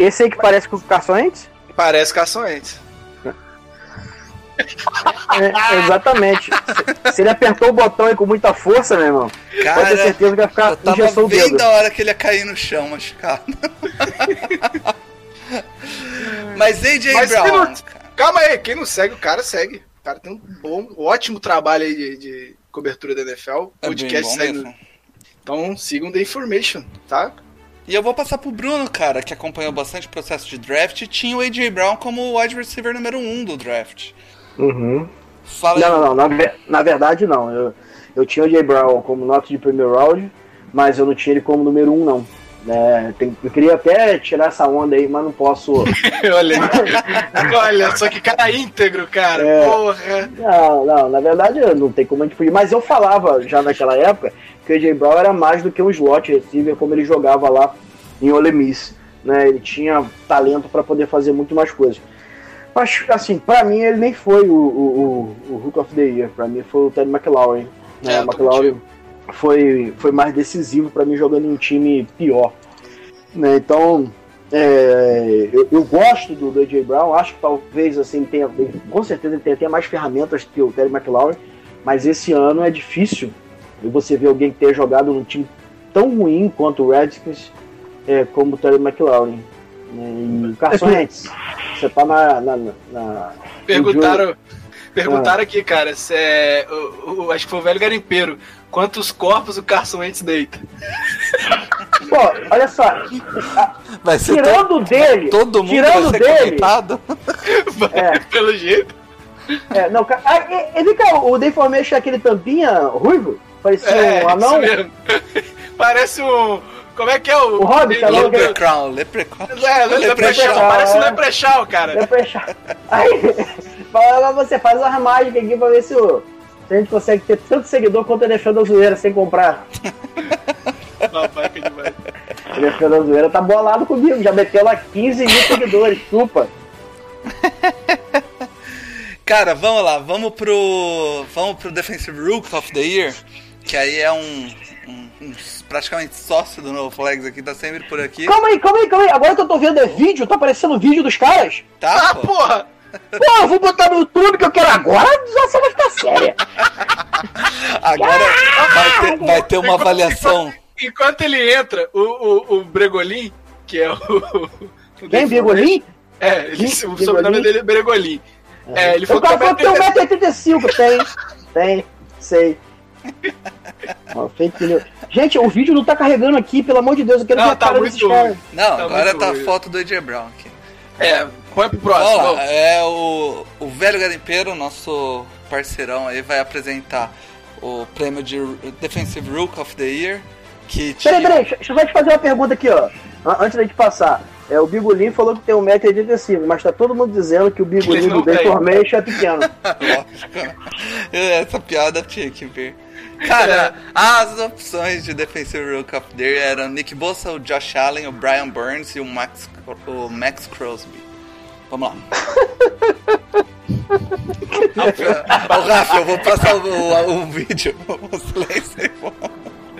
Esse aí que parece com o Carções? Parece caçoente. É, exatamente. Se, se ele apertou o botão aí com muita força, meu irmão, Cara, pode ter certeza que vai ficar Eu tava injeção o bem dedo. da hora que ele ia cair no chão machucado. Mas AJ Mas Brown, não-. Calma aí, quem não segue o cara, segue. O cara tem um bom, ótimo trabalho aí de, de cobertura da NFL. É bem Podcast saindo. Então sigam The Information, tá? E eu vou passar pro Bruno, cara, que acompanhou bastante o processo de draft e tinha o AJ Brown como wide receiver número 1 um do draft. Uhum. Fala. Não, não, não. Na, na verdade, não. Eu, eu tinha o Jay Brown como nota de primeiro round, mas eu não tinha ele como número um, não. É, tem- eu queria até tirar essa onda aí, mas não posso. Olha, olha, só que cara íntegro, cara. É. Porra. Não, não, na verdade não tem como a gente fugir. Mas eu falava já naquela época AJ Brown era mais do que um slot receiver como ele jogava lá em Ole Miss. Né? Ele tinha talento para poder fazer muito mais coisas. Mas, assim, pra mim ele nem foi o, o, o, o Hook of the Year. Pra mim foi o Ted McLaurin. Né? É, o McLaurin foi, foi mais decisivo pra mim jogando em um time pior. Né? Então, é, eu, eu gosto do, AJ Brown, acho que talvez assim tenha, com certeza ele tenha até mais ferramentas que o Terry McLaurin, mas esse ano é difícil você ver alguém ter jogado num time tão ruim quanto o Redskins é, como o Terry McLaurin. né? E o Carson Wentz, você tá na, na, na- Perguntaram, perguntaram Ah. aqui, cara, se é, o, o- acho que foi o velho garimpeiro. Quantos corpos o Carson Wentz deita? Pô, olha só, Vai ser tirando dele, todo mundo tirando vai ser dele, é, Pelo jeito. é, não, ah, e, e vem cá, o Deformation é aquele tampinha ruivo? Parecia É, um anão? isso mesmo. Parece um. Como é que é o. O Hobbit, é o- Leprechaun, Leprechaun. É, Leprechaun. Parece um Leprechaun, cara. Leprechaun. Aí, fala, você faz uma mágica aqui pra ver se, o, se a gente consegue ter tanto seguidor quanto a NFL da Zoeira sem comprar. Babaca demais. A NFL da Zoeira tá bolado comigo, já meteu lá 15 mil seguidores, chupa. Cara, vamos lá, vamos pro. Vamos pro Defensive Rook of the Year, que aí é um, um- um praticamente sócio do No Flags aqui, tá sempre por aqui. Calma aí, calma aí, calma aí. Agora que eu tô vendo é vídeo, tá aparecendo o vídeo dos caras. Tá, Ah, pô? porra! Pô, eu vou botar no YouTube que eu quero agora, a zoação vai ficar séria. Agora vai ter, vai ter uma avaliação. Enquanto ele entra, o, o, o Bregolin, que é o. o Quem, Bigolim? É, ele, o sobrenome dele é Bregolin. É, ele O falou cara falou que tem que 1,85m, tem. Tem, sei. Ó, fake news. Gente, o vídeo não tá carregando aqui, pelo amor de Deus, eu quero Não, ver a tá cara muito desses caras. Não, Tá agora muito tá a foto do AJ Brown aqui. É, põe pro próximo. Lá, é o, o velho garimpeiro, nosso parceirão aí, vai apresentar o prêmio de Defensive Rook of the Year. Que tinha... Peraí, peraí, deixa eu só te fazer uma pergunta aqui, ó. An- Antes da gente passar. É, o Bigolim falou que tem 1,85m, mas tá todo mundo dizendo que o Bigolim do. Deformation é pequeno. Lógico. Essa piada tinha que ver. Cara, as opções de Defensive Rook of the Year eram Nick Bosa, o Josh Allen, o Brian Burns e o Max, o Max Crosby. Vamos lá. Ô Rafa, eu vou passar o, o, o vídeo. O pô.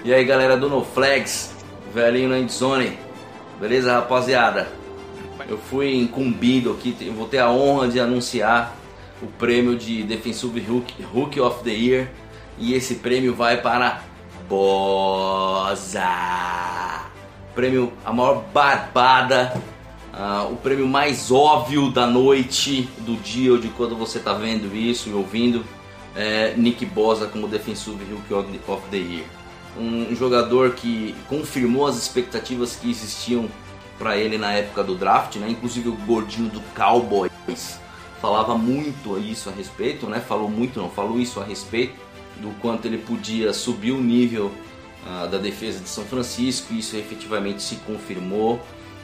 E aí galera do No Flags, velhinho na endzone, beleza rapaziada? Eu fui incumbido aqui, eu vou ter a honra de anunciar o prêmio de Defensive Hook, Hook of the Year e esse prêmio vai para Boza. Prêmio, a maior barbada, ah, o prêmio mais óbvio da noite, do dia ou de quando você está vendo isso e ouvindo. É Nick Bosa como Defensive the- of the Year um jogador que confirmou as expectativas que existiam para ele na época do draft, né? Inclusive o gordinho do Cowboys falava muito isso a respeito, né? Falou muito, não, falou isso a respeito do quanto ele podia subir o nível ah, da defesa de São Francisco. E isso efetivamente se confirmou,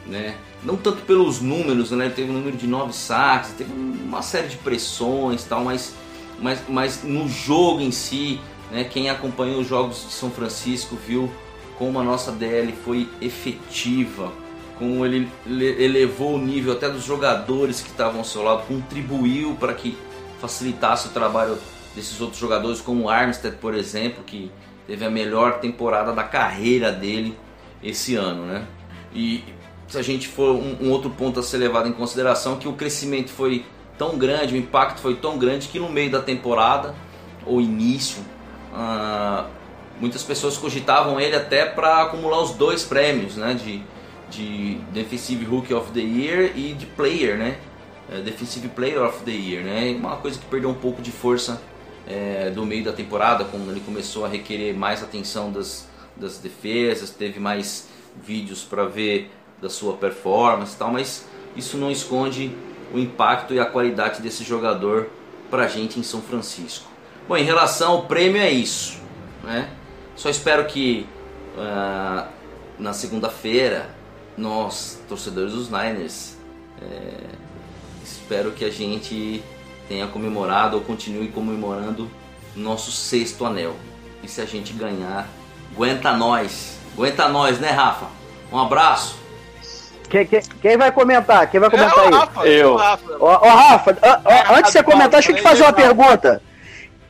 né? Não tanto pelos números, né? Ele teve um número de nove saques, teve uma série de pressões, tal, mas mas, mas no jogo em si, né, quem acompanhou os jogos de São Francisco viu como a nossa DL foi efetiva, como ele le- elevou o nível até dos jogadores que estavam ao seu lado, contribuiu para que facilitasse o trabalho desses outros jogadores, como o Armstead, por exemplo, que teve a melhor temporada da carreira dele esse ano, né? E se a gente for um, um outro ponto a ser levado em consideração, que o crescimento foi tão grande, o impacto foi tão grande que no meio da temporada, ou início, ah, muitas pessoas cogitavam ele até para acumular os dois prêmios, né? De, de Defensive Rookie of the Year e de Player, né? É, Defensive Player of the Year, né? Uma coisa que perdeu um pouco de força é, do meio da temporada, quando ele começou a requerer mais atenção das, das defesas, teve mais vídeos para ver da sua performance e tal, mas isso não esconde o impacto e a qualidade desse jogador pra gente em São Francisco. Bom, em relação ao prêmio é isso, né? Só espero que uh, na segunda-feira nós, torcedores dos Niners, é, espero que a gente tenha comemorado ou continue comemorando nosso sexto anel. E se a gente ganhar, aguenta nós. Aguenta nós, né, Rafa? Um abraço. Quem, quem, quem vai comentar? Quem vai comentar É o aí? Rafa, Eu. o Rafa. Rafa, antes de você comentar, deixa eu te fazer uma pergunta.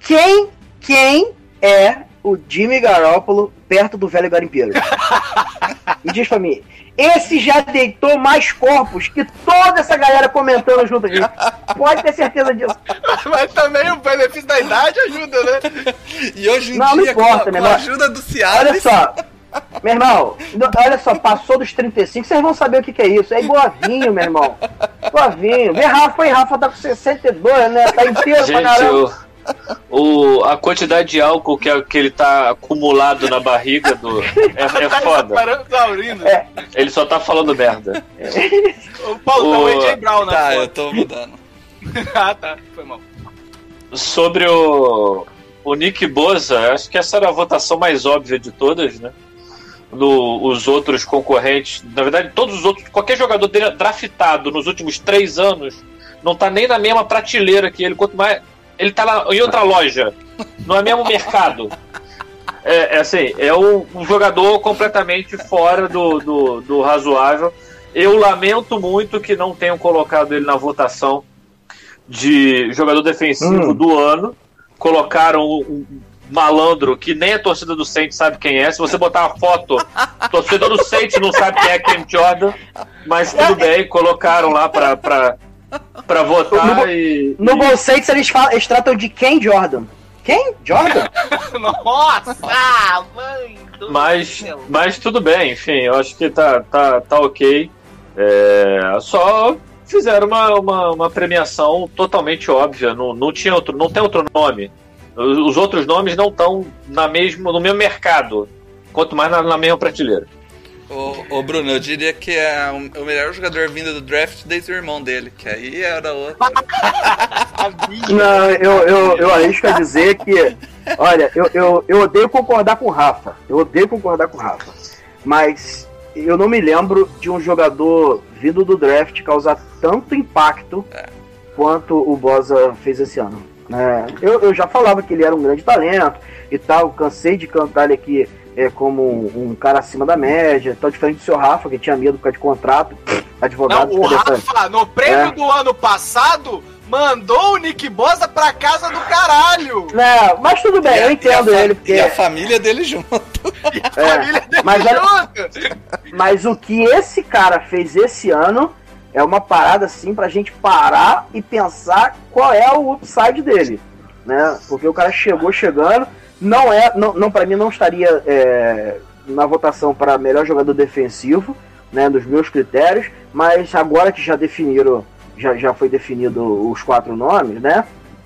Quem, quem é o Jimmy Garoppolo perto do velho garimpeiro? Me diz pra mim. Esse já deitou mais corpos que toda essa galera comentando junto aqui. Pode ter certeza disso. Mas também o benefício da idade ajuda, né? E hoje em Não, não dia, importa, com, a- meu com a irmão. ajuda do Olha Cialis, só. Meu irmão, olha só, passou dos 35, vocês vão saber o que, que é isso. É igualzinho, meu irmão. Igualzinho. Vê Rafa aí, Rafa tá com 62, né? Tá inteiro pra Gente, caramba. o, o- a quantidade de álcool que, que ele tá acumulado na barriga do. É, é Tá foda. É. Ele só tá falando merda. O Paulo tá o O- AJ Brown na Tá, eu tô mudando. ah, tá. Foi mal. Sobre o, o Nick Boza, acho que essa era a votação mais óbvia de todas, né? No, os outros concorrentes, na verdade, todos os outros, qualquer jogador dra- draftado nos últimos três anos não tá nem na mesma prateleira que ele, quanto mais. Ele tá lá em outra loja, não é mesmo mercado. É, é assim, é um, um jogador completamente fora do, do, do razoável. Eu lamento muito que não tenham colocado ele na votação de jogador defensivo Hum. do ano. Colocaram um, malandro que nem a torcida do Saints sabe quem é. Se você botar uma foto, torcedor do Saints não sabe quem é Cam Jordan, mas tudo bem, colocaram lá pra, pra, votar No- e. No e- Ball Saints eles, falam, eles tratam de Ken Jordan. Quem? Jordan? Nossa, mãe Mas, céu. mas tudo bem, enfim, eu acho que tá, tá, tá ok. É, só fizeram uma, uma, uma premiação totalmente óbvia, não, não, tinha outro, não tem outro nome. Os, os outros nomes não estão na mesmo, no mesmo mercado, quanto mais na, na mesma prateleira. Ô, ô, Bruno, eu diria que é o melhor jogador vindo do draft desde o irmão dele, que aí era outro. Não, eu, eu, eu arrisco a dizer que. Olha, eu, eu, eu odeio concordar com o Rafa. Eu odeio concordar com o Rafa. Mas eu não me lembro de um jogador vindo do draft causar tanto impacto quanto o Bosa fez esse ano. né? eu, eu já falava que ele era um grande talento e tal. Cansei de cantar ele aqui é, como um, cara acima da média. Tal, diferente do seu Rafa, que tinha medo por causa de contrato. Advogado, Não, o Rafa, no prêmio É. do ano passado, mandou o Nick Bosa pra casa do caralho. Não, mas tudo bem, eu entendo e a, fa- ele, porque. E a família dele junto. É, Família dele mas, junto. mas o que esse cara fez esse ano é uma parada assim pra gente parar e pensar qual é o upside dele, né? Porque o cara chegou chegando, não é, não, não para mim não estaria é, na votação para melhor jogador defensivo, né? Dos meus critérios, mas agora que já definiram, já, já foi definido os quatro nomes, né?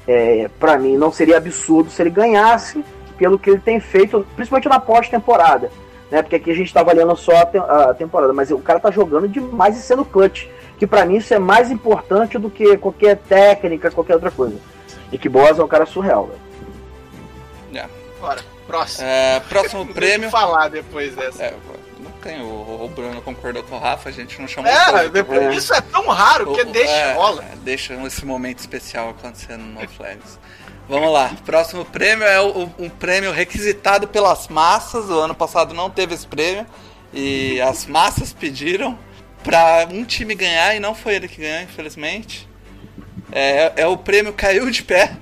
É, para mim não seria absurdo se ele ganhasse pelo que ele tem feito, principalmente na pós-temporada né? Porque aqui a gente tá avaliando só a, te- a temporada, mas o cara tá jogando demais e sendo clutch, que pra mim isso é mais importante do que qualquer técnica, qualquer outra coisa. E que Boas é um cara surreal, velho. Bora, próximo. É, próximo prêmio. falar depois dessa. É, não tem, o, o Bruno concordou com o Rafa, a gente não chamou É, depois, isso é tão raro que O- deixa é, rola. é, deixa esse momento especial acontecendo no Flags. Vamos lá, próximo prêmio é o- um prêmio requisitado pelas massas. O ano passado não teve esse prêmio e as massas pediram pra um time ganhar e não foi ele que ganhou, infelizmente. É, é o prêmio Caiu de Pé,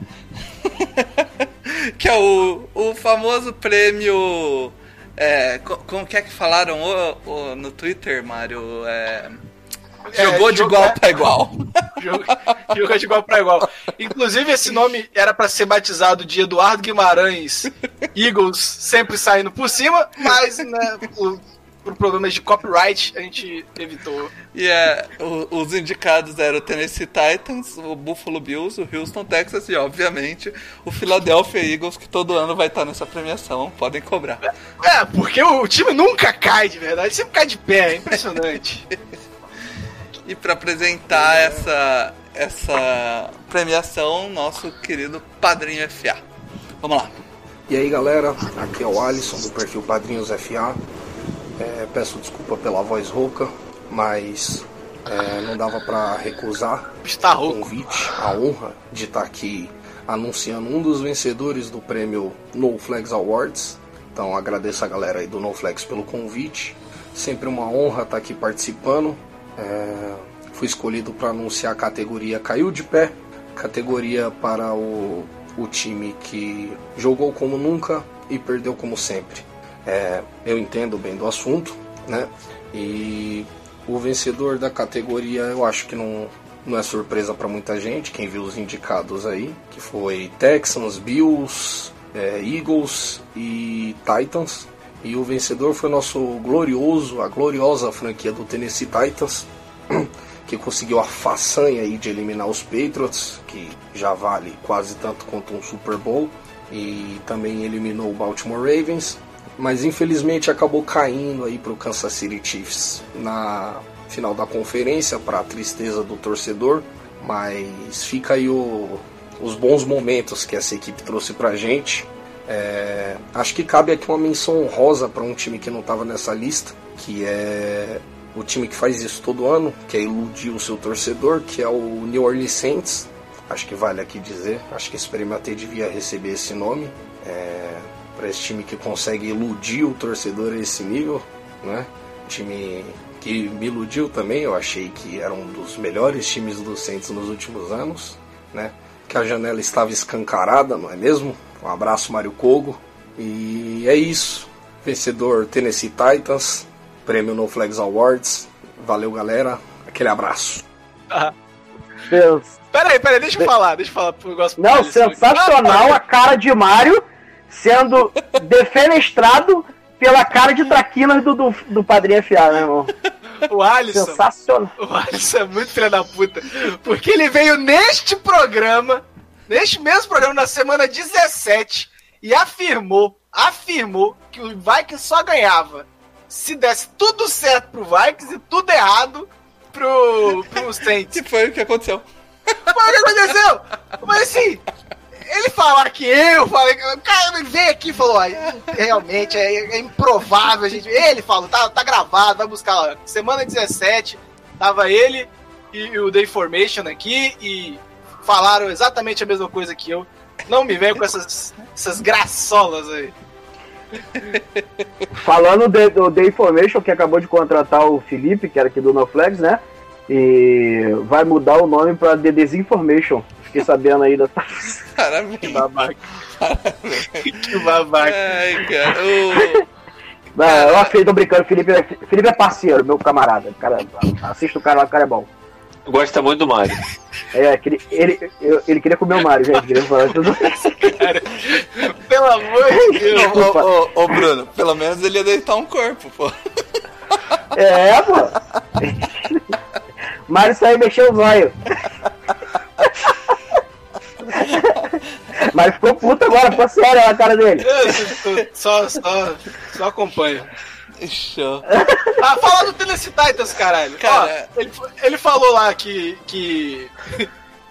que é o, o famoso prêmio. É, co- como que é que falaram o- o- no Twitter, Mário? É, É, Jogou de jogo- igual pra igual. Jogo, jogo de igual pra igual. Inclusive, esse nome era pra ser batizado de Eduardo Guimarães Eagles, sempre saindo por cima, mas, né, por problemas de copyright, a gente evitou. E é, o- os indicados eram o Tennessee Titans, o Buffalo Bills, o Houston Texas e, obviamente, o Philadelphia Eagles, que todo ano vai estar nessa premiação. Podem cobrar. É, porque o time nunca cai de verdade, sempre cai de pé, é impressionante. E para apresentar essa, essa premiação, nosso querido Padrinho FA. Vamos lá. E aí galera, aqui é o Alisson do perfil Padrinhos FA. É, peço desculpa pela voz rouca, mas é, não dava para recusar Está o convite, a honra de estar aqui anunciando um dos vencedores do prêmio No Flags Awards. Então agradeço a galera aí do No Flags pelo convite. Sempre uma honra estar aqui participando. É, fui escolhido para anunciar a categoria Caiu de Pé, categoria para o, o time que jogou como nunca e perdeu como sempre. É, eu entendo bem do assunto, né? E o vencedor da categoria eu acho que não, não é surpresa para muita gente, quem viu os indicados aí, que foi Texans, Bills, é, Eagles e Titans. E o vencedor foi nosso glorioso, a gloriosa franquia do Tennessee Titans, que conseguiu a façanha aí de eliminar os Patriots, que já vale quase tanto quanto um Super Bowl, e também eliminou o Baltimore Ravens, mas infelizmente acabou caindo aí para o Kansas City Chiefs na final da conferência, para a tristeza do torcedor, mas fica aí o- os bons momentos que essa equipe trouxe para gente. É, acho que cabe aqui uma menção honrosa para um time que não estava nessa lista, que é o time que faz isso todo ano, que é iludir o seu torcedor, que é o New Orleans Saints. Acho que vale aqui dizer. Acho que esse prêmio até devia receber esse nome. Para esse time que consegue iludir o torcedor a esse nível, né? Time que me iludiu também, eu achei que era um dos melhores times do Saints nos últimos anos, né? Que a janela estava escancarada, não é mesmo? Um abraço, Mário Kogo. E é isso. Vencedor Tennessee Titans, prêmio No Flags Awards. Valeu, galera. Aquele abraço. Peraí, peraí, deixa eu falar, deixa eu falar pro negócio. Não, sensacional a cara de Mario sendo defenestrado pela cara de traquinas do, do, do Padrinho FA, né, irmão? O Alisson. Sensacional. O Alisson é muito filho da puta. Porque ele veio neste programa, neste mesmo programa, na semana 17, e afirmou, afirmou que o Vikings só ganhava se desse tudo certo pro Vikings e tudo errado pro, pro Saints. E foi o que aconteceu. Foi o que aconteceu? Mas assim, ele falar que eu falei, o cara veio aqui e falou, "Ah, realmente é, é improvável, a gente. Ele falou, tá, tá gravado, vai buscar lá. Semana 17, tava ele e o The Information aqui e falaram exatamente a mesma coisa que eu. Não me venha com essas, essas graçolas aí. Falando de- do The Information, que acabou de contratar o Felipe, que era aqui do NoFlex, né? E vai mudar o nome pra The Desinformation. Fiquei sabendo aí dessa. Parabéns. Que babaca. que babaca. Ai, cara. O... Não, eu achei, tô brincando, Felipe, é- Felipe é parceiro, meu camarada. Cara, assista o cara lá, o cara é bom. Gosta muito do Mario. É, que ele, ele, eu- ele queria comer o Mario, gente. Queria falar tudo. Pelo amor de Deus. Ô, ô, ô, Bruno, pelo menos ele ia deitar um corpo, pô. É, pô. Mário saiu e mexeu o zóio. Mas ficou puto agora, ficou sério a cara dele. Só, só, só acompanho. Show. Ah, fala do Tennessee Titans, caralho. Cara- Ó, ele, ele falou lá que. que.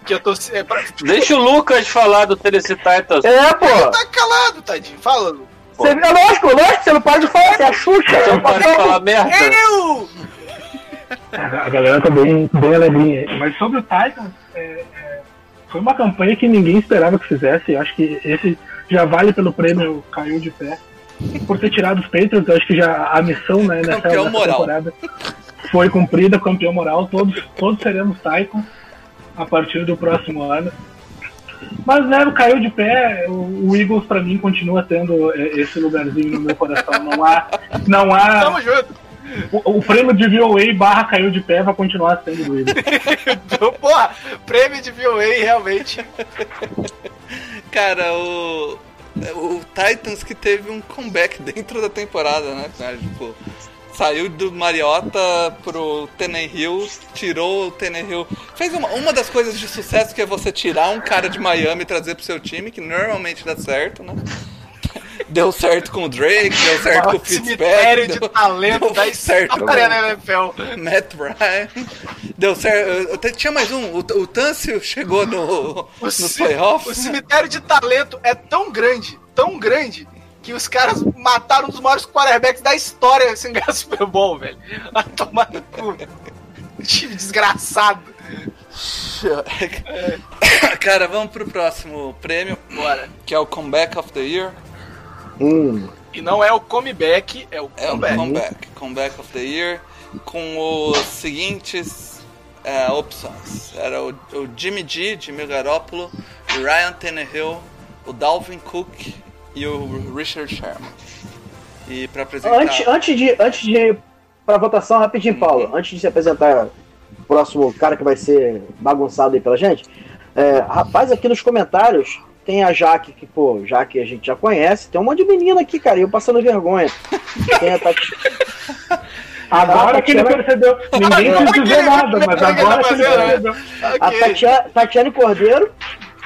que eu tô. É, pra... Deixa o Lucas falar do Tennessee Titans. É, pô. Tá calado, tadinho. Fala, Lu. Você, é lógico, lógico, você não pode falar, você é a Xuxa. Você não pode falar merda. Eu! A galera tá bem, bem alegrinha. Mas sobre o Titans, é, foi uma campanha que ninguém esperava que fizesse. Eu acho que esse já vale pelo prêmio Caiu de Pé. Por ter tirado os Patriots, eu acho que já a missão né, nessa, Campeão nessa moral. temporada foi cumprida, campeão moral. Todos, todos seremos Titans a partir do próximo ano. Mas né, caiu de pé, o, o Eagles pra mim continua tendo é, esse lugarzinho no meu coração. Não há, não há Tamo junto. O, o prêmio de VOA barra caiu de pé vai continuar sendo. Então, Porra, prêmio de VOA realmente. Cara, o. O Titans que teve um comeback dentro da temporada, né, cara? Tipo, saiu do Mariota pro Hill, tirou o Hill. Fez uma, uma das coisas de sucesso que é você tirar um cara de Miami e trazer pro seu time, que normalmente dá certo, né? Deu certo com o Drake, deu certo com o Cemitério Fitzpatrick. de deu- talento deu da certo com- NFL. Matt Ryan. Deu certo. Tinha mais um. O, o Tâncio chegou no, O, nos ci- playoffs. o cemitério de talento é tão grande, tão grande, que os caras mataram um dos maiores quarterbacks da história sem ganhar Super Bowl, velho. A tomar no cu. Time desgraçado. Cara, vamos pro próximo prêmio. Bora. Que é o Comeback of the Year. Hum. E não é o comeback, é o É o comeback. Comeback. Comeback of the Year. Com os seguintes é, opções. Era o, o Jimmy G, Jimmy Garoppolo, o Ryan Tannehill, o Dalvin Cook e o Richard Sherman. E pra apresentar... Antes, antes de antes de ir pra votação, rapidinho, Paulo, antes de se apresentar o próximo cara que vai ser bagunçado aí pela gente, é, rapaz, aqui nos comentários tem a Jaque, que, pô, Jaque a gente já conhece, tem um monte de menina aqui, cara, e eu passando vergonha. Tem a Tati... Agora que ele Tatiana- percebeu. Ninguém É. quis dizer nada, mas agora que ele percebeu. A Tatiana, Tatiane Cordeiro,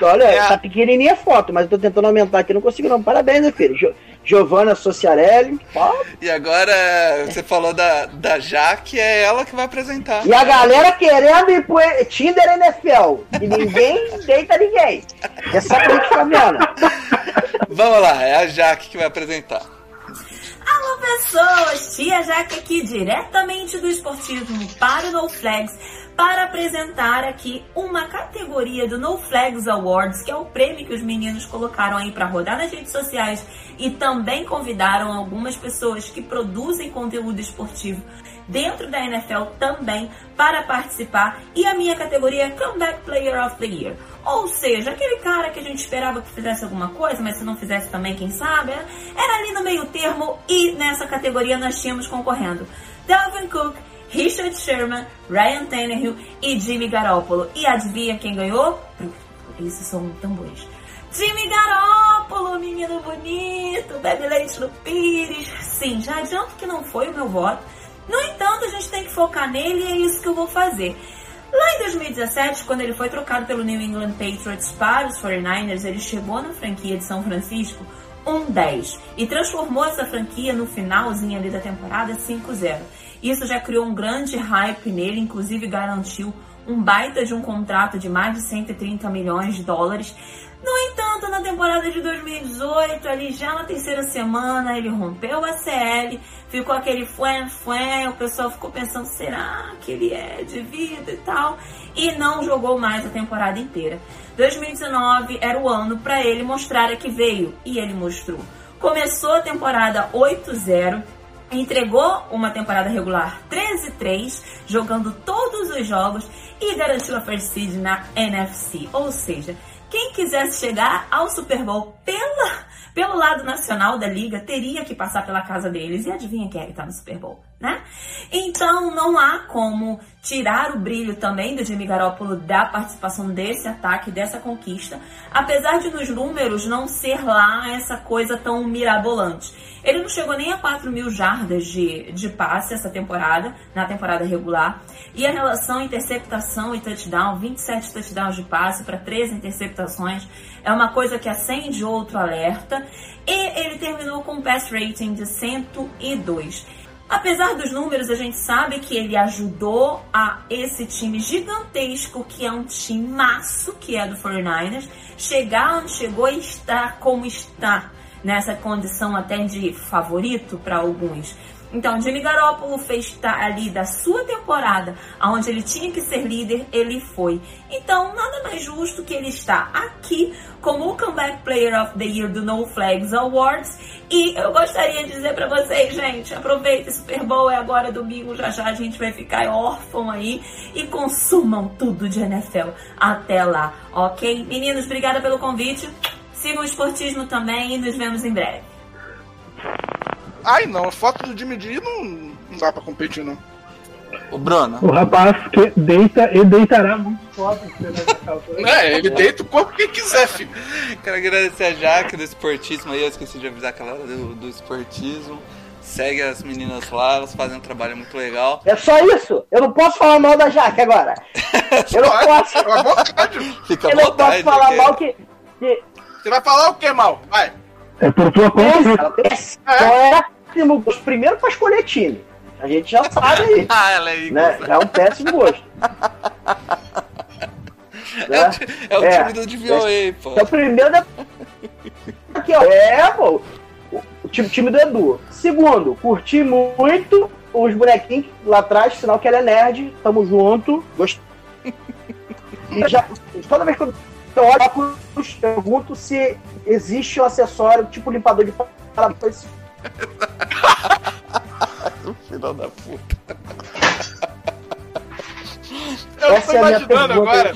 olha, É. tá pequenininha a foto, mas eu tô tentando aumentar aqui, não consigo não. Parabéns, meu filho. Giovanna Sociarelli, ó, E agora você falou da, da Jaque, é ela que vai apresentar. E a galera querendo ir pro Tinder NFL. E ninguém deita ninguém. É só pra gente vendo. Vamos lá, é a Jaque que vai apresentar. Alô pessoas, Tia Jaque aqui diretamente do Esportismo para o No Flags para apresentar aqui uma categoria do No Flags Awards, que é o prêmio que os meninos colocaram aí para rodar nas redes sociais e também convidaram algumas pessoas que produzem conteúdo esportivo dentro da NFL também para participar e a minha categoria é Comeback Player of the Year. Ou seja, aquele cara que a gente esperava que fizesse alguma coisa, mas se não fizesse também, quem sabe, era- era ali no meio termo e nessa categoria nós tínhamos concorrendo Dalvin Cook, Richard Sherman, Ryan Tannehill e Jimmy Garoppolo. E adivinha quem ganhou? Esses são tambores. Jimmy Garoppolo, menino bonito, bebe leite no pires. Sim, já adianto que não foi o meu voto. No entanto, a gente tem que focar nele e é isso que eu vou fazer. Lá em 2017, quando ele foi trocado pelo New England Patriots para os 49ers, ele chegou na franquia de São Francisco um 10 e transformou essa franquia no finalzinho ali da temporada 5-0. Isso já criou um grande hype nele, inclusive garantiu um baita de um contrato de mais de 130 milhões de dólares. No entanto, na temporada de 2018, ali já na terceira semana, ele rompeu o ACL, ficou aquele fué, fué, o pessoal ficou pensando, será que ele é de vida e tal? E não jogou mais a temporada inteira. 2019 era o ano para ele mostrar a que veio, e ele mostrou. Começou a temporada 8-0, entregou uma temporada regular 13-3, jogando todos os jogos e garantiu a first seed na NFC. Ou seja, quem quisesse chegar ao Super Bowl pela, pelo lado nacional da liga teria que passar pela casa deles. E adivinha quem é que tá no Super Bowl, né? Então não há como tirar o brilho também do Jimmy Garoppolo da participação desse ataque, dessa conquista, apesar de nos números não ser lá essa coisa tão mirabolante. Ele não chegou nem a 4 mil jardas de, de passe essa temporada, na temporada regular. E a relação interceptação e touchdown, 27 touchdowns de passe para 13 interceptações, é uma coisa que acende outro alerta. E ele terminou com um pass rating de 102. Apesar dos números, a gente sabe que ele ajudou a esse time gigantesco, que é um time maço, que é do 49ers, chegar onde chegou e estar como está, nessa condição até de favorito para alguns. Então, Jimmy Garoppolo fez ali da sua temporada, onde ele tinha que ser líder, ele foi. Então, nada mais justo que ele está aqui como o Comeback Player of the Year do No Flags Awards. E eu gostaria de dizer para vocês, gente, aproveita Super Bowl, é agora domingo, já já a gente vai ficar órfão aí e consumam tudo de NFL até lá, ok? Meninos, obrigada pelo convite. Sigam o esportismo também e nos vemos em breve. Ai não, a foto do Jimmy G não. Não dá pra competir, não. O Bruno. O rapaz que deita e deitará muito foda. É, ele deita o corpo que quiser, filho. Quero agradecer a Jaque do Esportismo aí, eu esqueci de avisar aquela hora do, do Esportismo. Segue as meninas lá, elas fazem um trabalho muito legal. É só isso? Eu não posso falar mal da Jaque agora. Eu não posso. Fica Eu não posso vontade. falar porque- mal que. que Você vai falar o que, mal? Vai. É por tua conta. péssimo gosto. Primeiro pra escolher time. A gente já sabe aí. ah, ela aí. né? Já é um péssimo gosto. É o, ti- é o time do DVOA, pô. É o primeiro da... Aqui, ó. É, pô. O, o time, time do Edu. Segundo, curti muito os bonequinhos lá atrás, sinal que ela é nerd. Tamo junto. Gost... E já, toda vez que eu eu olho, eu pergunto se existe um acessório tipo limpador de para-brisa. Filho da puta. Eu tô Essa é a minha imaginando agora.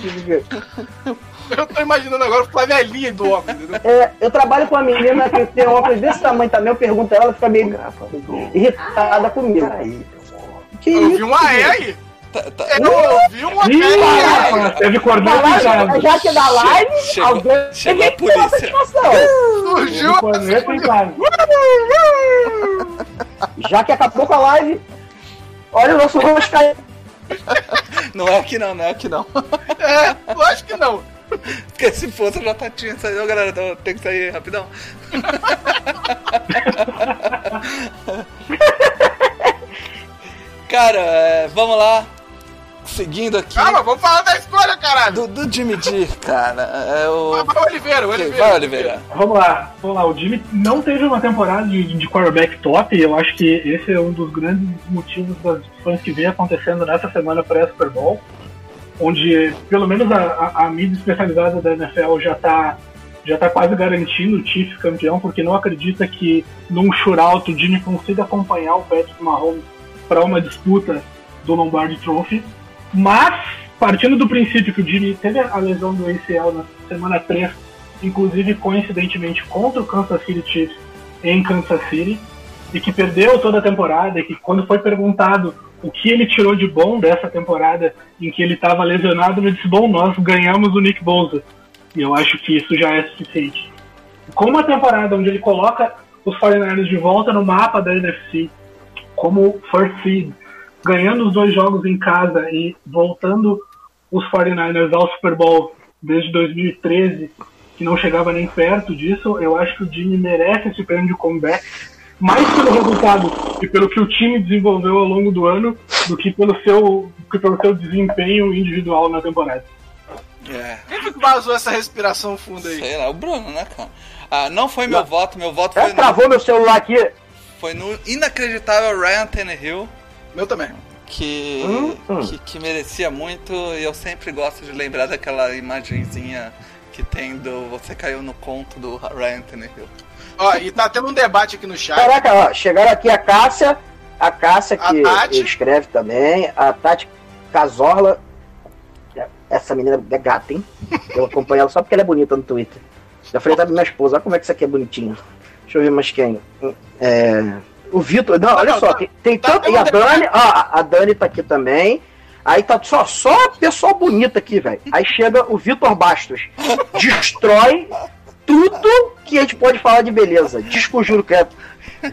eu tô imaginando agora o Flavelhinha do óculos, entendeu? É, eu trabalho com uma menina que tem um óculos desse tamanho também, eu pergunto a ela, ela fica meio irritada comigo. Que Eu isso, vi um aé aí. Tá, Eu ouvi um Ih, rapaz, teve cordão pisado. já que é da live, Chegou- alguém chegou a uma polícia. Surgiu casa. Já que acabou com a live, olha o nosso rosto caindo. Não é aqui não, não é aqui não. É, lógico que não. Porque se fosse eu já tá- tinha saído. Ô, galera, então tem que sair rapidão. Cara, é, vamos lá. Seguindo aqui. Calma, vamos falar da escolha, caralho. Do, do Jimmy D, cara. É o. Vai, Oliveira, Oliveira. Vai, Oliveira. Vamos lá, vamos lá. O Jimmy não teve uma temporada de, de quarterback top, e eu acho que esse é um dos grandes motivos das discussões que vem acontecendo nessa semana pré-Super Bowl, onde pelo menos a, a, a mídia especializada da NFL já está já tá quase garantindo o Chiefs campeão, porque não acredita que num shootout o Jimmy consiga acompanhar o Patrick Mahomes para uma disputa do Lombardi Trophy. Mas, partindo do princípio que o Jimmy teve a lesão do ACL na semana 3, inclusive coincidentemente contra o Kansas City Chiefs em Kansas City, e que perdeu toda a temporada, e que quando foi perguntado o que ele tirou de bom dessa temporada em que ele estava lesionado, ele disse, bom, nós ganhamos o Nick Bosa. E eu acho que isso já é suficiente. Com uma temporada onde ele coloca os 49ers de volta no mapa da NFC, como first seed, ganhando os dois jogos em casa e voltando os 49ers ao Super Bowl desde 2013, que não chegava nem perto disso, eu acho que o Jimmy merece esse prêmio de comeback, mais pelo resultado e pelo que o time desenvolveu ao longo do ano, do que pelo seu, que pelo seu desempenho individual na temporada. É. Quem foi que vazou essa respiração funda aí? Sei lá, o Bruno, né, cara? Ah, não foi meu voto, meu voto É, foi travou meu celular aqui. Foi no inacreditável Ryan Tannehill. Meu também. Que, Hum, hum. que, que merecia muito e eu sempre gosto de lembrar daquela imagenzinha que tem do Você caiu no conto do Ryan Tannehill. Ó, e tá tendo um debate aqui no chat. Caraca, ó, chegaram aqui a Cássia, a Cássia A que Tati. escreve também, a Tati Casorla. Essa menina é gata, hein? Eu acompanho ela só porque ela é bonita no Twitter. Já falei da minha esposa, olha como é que isso aqui é bonitinho. Deixa eu ver mais quem. É, o Vitor. Não, olha não, só, tá- tem, tem tá tanto. E a um Dani, ó, a- a Dani tá aqui também. Aí tá só, só pessoal bonito aqui, velho. Aí chega o Vitor Bastos. Destrói tudo que a gente pode falar de beleza. Disco juro credo.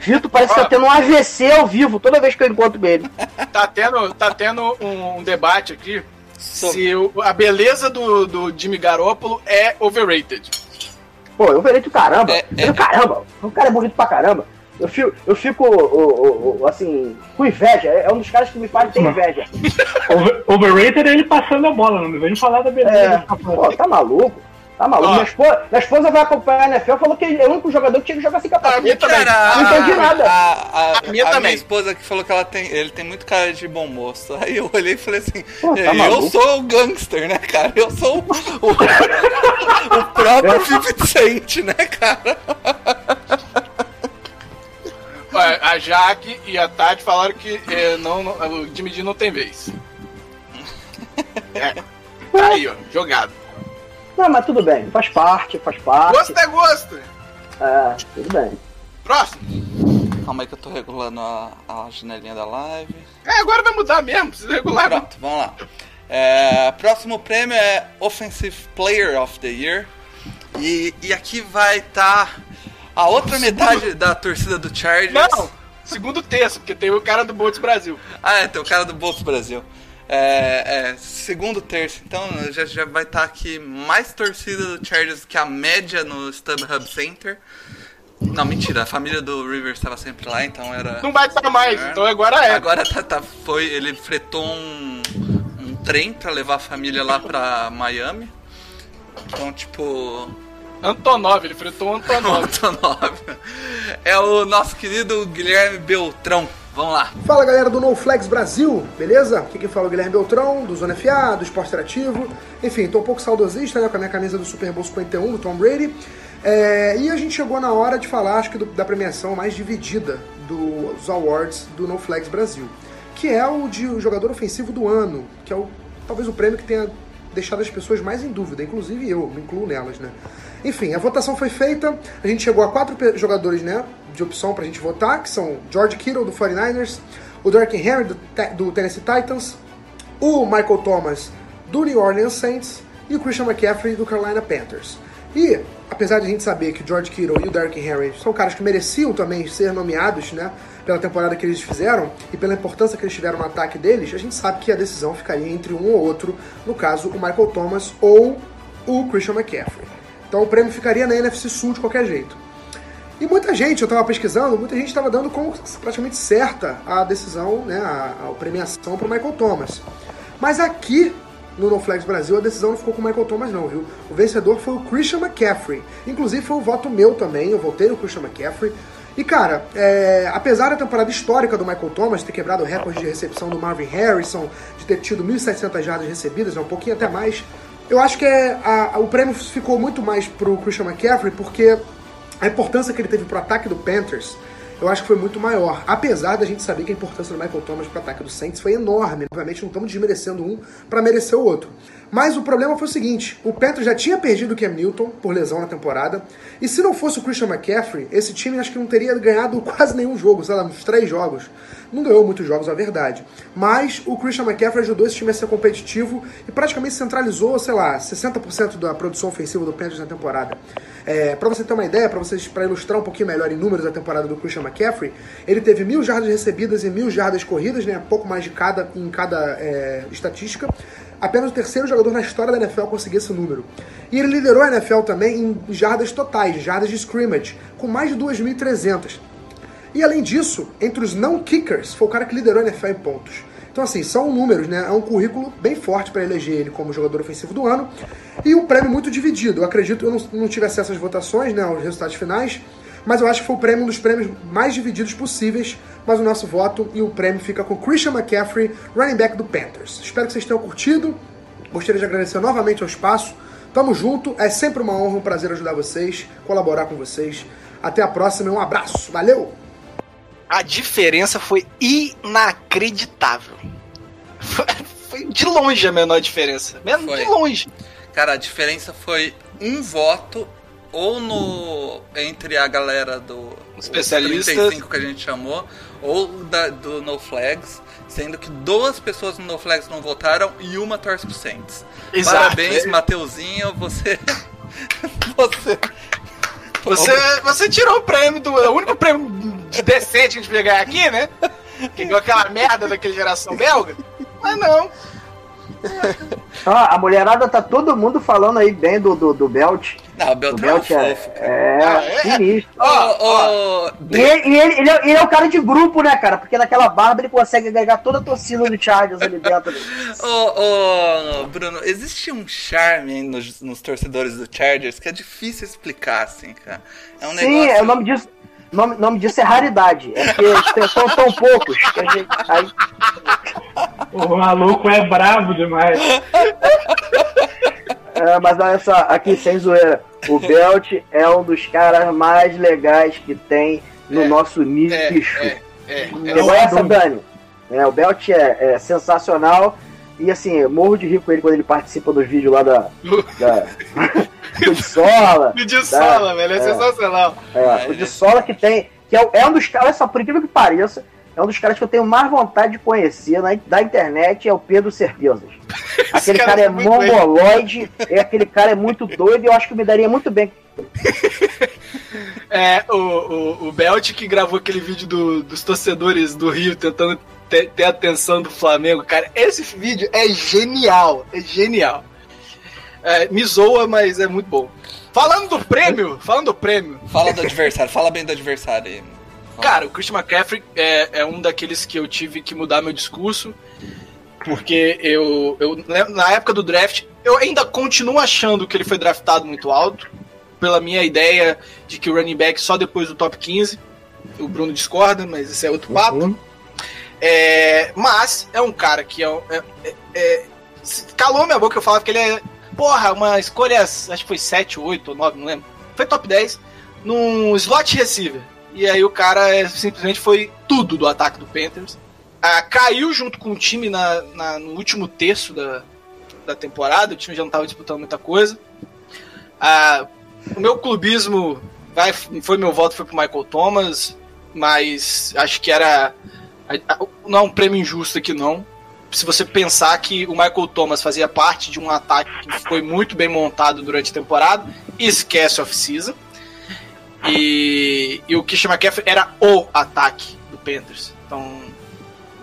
Vitor parece que tá tendo um AVC ao vivo toda vez que eu encontro ele. Tá tendo, tá tendo um, debate aqui se o- a beleza do, do Jimmy Garoppolo é overrated. Pô, eu verei do caramba. É, Eu, caramba, o cara é bonito pra caramba. Eu fico, eu fico o- o- o- assim, com inveja. É um dos caras que me faz ter inveja. Over- overrated é ele passando a bola, não vem falar da beleza. É, pô, tá maluco? Tá maluco. Ó. Minha, esposa, minha esposa vai acompanhar a NFL falou que é o único jogador que tinha que jogar sem A capacete. minha também. Cara, Não entendi nada. A, a, A minha a também. esposa que falou que ela tem, ele tem muito cara de bom moço. Aí eu olhei e falei assim: Pô, tá eu maluco? sou o gangster, né, cara? Eu sou o, o, o próprio 50 Cent, né, cara? A Jaque e a Tati falaram que é, não, não- o Jimmy D não tem vez. É. Tá aí, ó, jogado. Não, mas tudo bem. Faz parte, faz parte. Gosto é gosto. É, tudo bem. Próximo. calma aí que eu tô regulando a, a janelinha da live. É, agora vai mudar mesmo, precisa regular. Pronto, vamos lá. É, próximo prêmio é Offensive Player of the Year. E, e aqui vai estar a outra metade da torcida do Chargers. Não, segundo terço, porque tem o cara do Boltz Brasil. Ah, é, tem o cara do Bolso Brasil. É, é, segundo terço, então já, já vai estar aqui mais torcida do Chargers que a média no StubHub Center. Não, mentira, a família do Rivers estava sempre lá, então era. Não vai estar mais, É. então agora é. Agora tá, tá- foi, ele fretou um, um trem pra levar a família lá pra Miami. Então, tipo. Antonov, ele fretou um Antonov. Antonov. É o nosso querido Guilherme Beltrão. Vamos lá. Fala galera do NoFlex Brasil, beleza? Aqui quem fala é o Guilherme Beltrão, do Zona FA, do Esporte Interativo. Enfim, tô um pouco saudosista né, com a minha camisa do Super Bowl 51 do Tom Brady. É, e a gente chegou na hora de falar, acho que do- da premiação mais dividida dos awards do NoFlex Brasil, que é o de o jogador ofensivo do ano, que é o talvez o prêmio que tenha deixado as pessoas mais em dúvida, inclusive eu, me incluo nelas, né? Enfim, a votação foi feita, a gente chegou a quatro jogadores, né, de opção pra gente votar, que são George Kittle do 49ers, o Derrick Henry do, do Tennessee Titans, o Michael Thomas do New Orleans Saints e o Christian McCaffrey do Carolina Panthers. E, apesar de a gente saber que o George Kittle e o Derrick Henry são caras que mereciam também ser nomeados, né, pela temporada que eles fizeram e pela importância que eles tiveram no ataque deles, a gente sabe que a decisão ficaria entre um ou outro, no caso, o Michael Thomas ou o Christian McCaffrey. Então o prêmio ficaria na NFC Sul de qualquer jeito. E muita gente, eu estava pesquisando, muita gente estava dando como praticamente certa a decisão, né, a, a premiação para o Michael Thomas. Mas aqui no NoFlex Brasil a decisão não ficou com o Michael Thomas não, viu? O vencedor foi o Christian McCaffrey. Inclusive foi o voto meu também, eu votei no Christian McCaffrey. E cara, é, apesar da temporada histórica do Michael Thomas ter quebrado o recorde de recepção do Marvin Harrison, de ter tido 1.700 jardas recebidas, né, um pouquinho até mais, eu acho que é, a- o prêmio ficou muito mais pro Christian McCaffrey porque a importância que ele teve pro ataque do Panthers, eu acho que foi muito maior. Apesar da gente saber que a importância do Michael Thomas pro ataque do Saints foi enorme. Obviamente não estamos desmerecendo um para merecer o outro. Mas o problema foi o seguinte: o Panthers já tinha perdido o Cam Newton por lesão na temporada. E se não fosse o Christian McCaffrey, esse time acho que não teria ganhado quase nenhum jogo, sei lá, uns três jogos. Não ganhou muitos jogos, a verdade. Mas o Christian McCaffrey ajudou esse time a ser competitivo e praticamente centralizou, sei lá, 60% da produção ofensiva do Panthers na temporada. É, para você ter uma ideia, para vocês para ilustrar um pouquinho melhor em números a temporada do Christian McCaffrey, ele teve mil jardas recebidas e mil jardas corridas, né, pouco mais de cada em cada é, estatística. Apenas o terceiro jogador na história da NFL a conseguir esse número. E ele liderou a NFL também em jardas totais, jardas de scrimmage, com mais de 2.300. E além disso, entre os não kickers, foi o cara que liderou a NFL em pontos. Então, assim, são números, né? É um currículo bem forte para eleger ele como jogador ofensivo do ano. E um prêmio muito dividido. Eu acredito, eu não, não tive acesso às votações, né? Aos resultados finais. Mas eu acho que foi o prêmio um dos prêmios mais divididos possíveis. Mas o nosso voto e o prêmio fica com Christian McCaffrey, running back do Panthers. Espero que vocês tenham curtido. Gostaria de agradecer novamente ao espaço. Tamo junto. É sempre uma honra, um prazer ajudar vocês, colaborar com vocês. Até a próxima e um abraço. Valeu! A diferença foi inacreditável. Foi, de longe a menor diferença. Mesmo Foi. de longe. Cara, a diferença foi um voto ou no entre a galera do os Especialistas. 35 que a gente chamou, ou da, do No Flags, sendo que duas pessoas no No Flags não votaram e uma torce pro Saints. Exato. Parabéns, Mateuzinho, você você Você, você tirou o prêmio do. O único prêmio de decente que a gente podia ganhar aqui, né? Que igual aquela merda daquele geração belga. Mas não. Ah, a mulherada tá todo mundo falando aí bem do, do, do Belt. Não, o O Beltrão é Belt é, fofo. é, Ah, é? sinistro. Ô, ô, E, ele, e ele, ele é, ele é o cara de grupo, né, cara? Porque naquela barba ele consegue agregar toda a torcida do Chargers ali dentro. Ô, ô, Bruno, existe um charme aí nos, nos torcedores do Chargers que é difícil explicar, assim, cara. É um Sim, negócio. é, o nome disso. O nome, nome disso é raridade. É porque são tão poucos. que a gente- aí- O maluco é brabo demais. É, mas olha só, aqui sem zoeira. O Belt é um dos caras mais legais que tem no nosso nicho. É, é. Pegou essa, Dani? É, o Belt é, é sensacional. E assim, eu morro de rir com ele quando ele participa dos vídeos lá da. da de Sola. O de sola, velho, é, é. sensacional. É, o de Sola que tem. que é, é um dos caras, só por incrível que pareça, é um dos caras que eu tenho mais vontade de conhecer na, da internet, é o Pedro Certezas. Aquele cara cara, é é muito mongoloide, é, aquele cara é muito doido e eu acho que me daria muito bem. É, o, o, o Belt que gravou aquele vídeo do- dos torcedores do Rio tentando ter, ter atenção do Flamengo, cara, esse vídeo é genial, é genial. É, me zoa, mas é muito bom. Falando do prêmio, falando do prêmio, Fala do adversário, fala bem do adversário aí. Cara, o Christian McCaffrey é, é um daqueles que eu tive que mudar meu discurso, porque eu, eu na época do draft, eu ainda continuo achando que ele foi draftado muito alto, pela minha ideia de que o running back só depois do top 15. O Bruno discorda, mas esse é outro papo. É, mas é um cara que é, é- é- é- calou minha boca eu falava que ele é, porra, uma escolha, acho que foi 7, 8 ou 9, não lembro. Foi top 10 num slot receiver. E aí o cara é, simplesmente foi tudo do ataque do Panthers. Ah, caiu junto com o time na, na- no último terço da, da temporada, o time já não estava disputando muita coisa. Ah, o meu clubismo vai, foi meu voto foi pro Michael Thomas, mas acho que era não é um prêmio injusto aqui não. Se você pensar que o Michael Thomas fazia parte de um ataque que foi muito bem montado durante a temporada, esquece off-season. E, e o Christian McCaffrey era o ataque do Panthers. Então,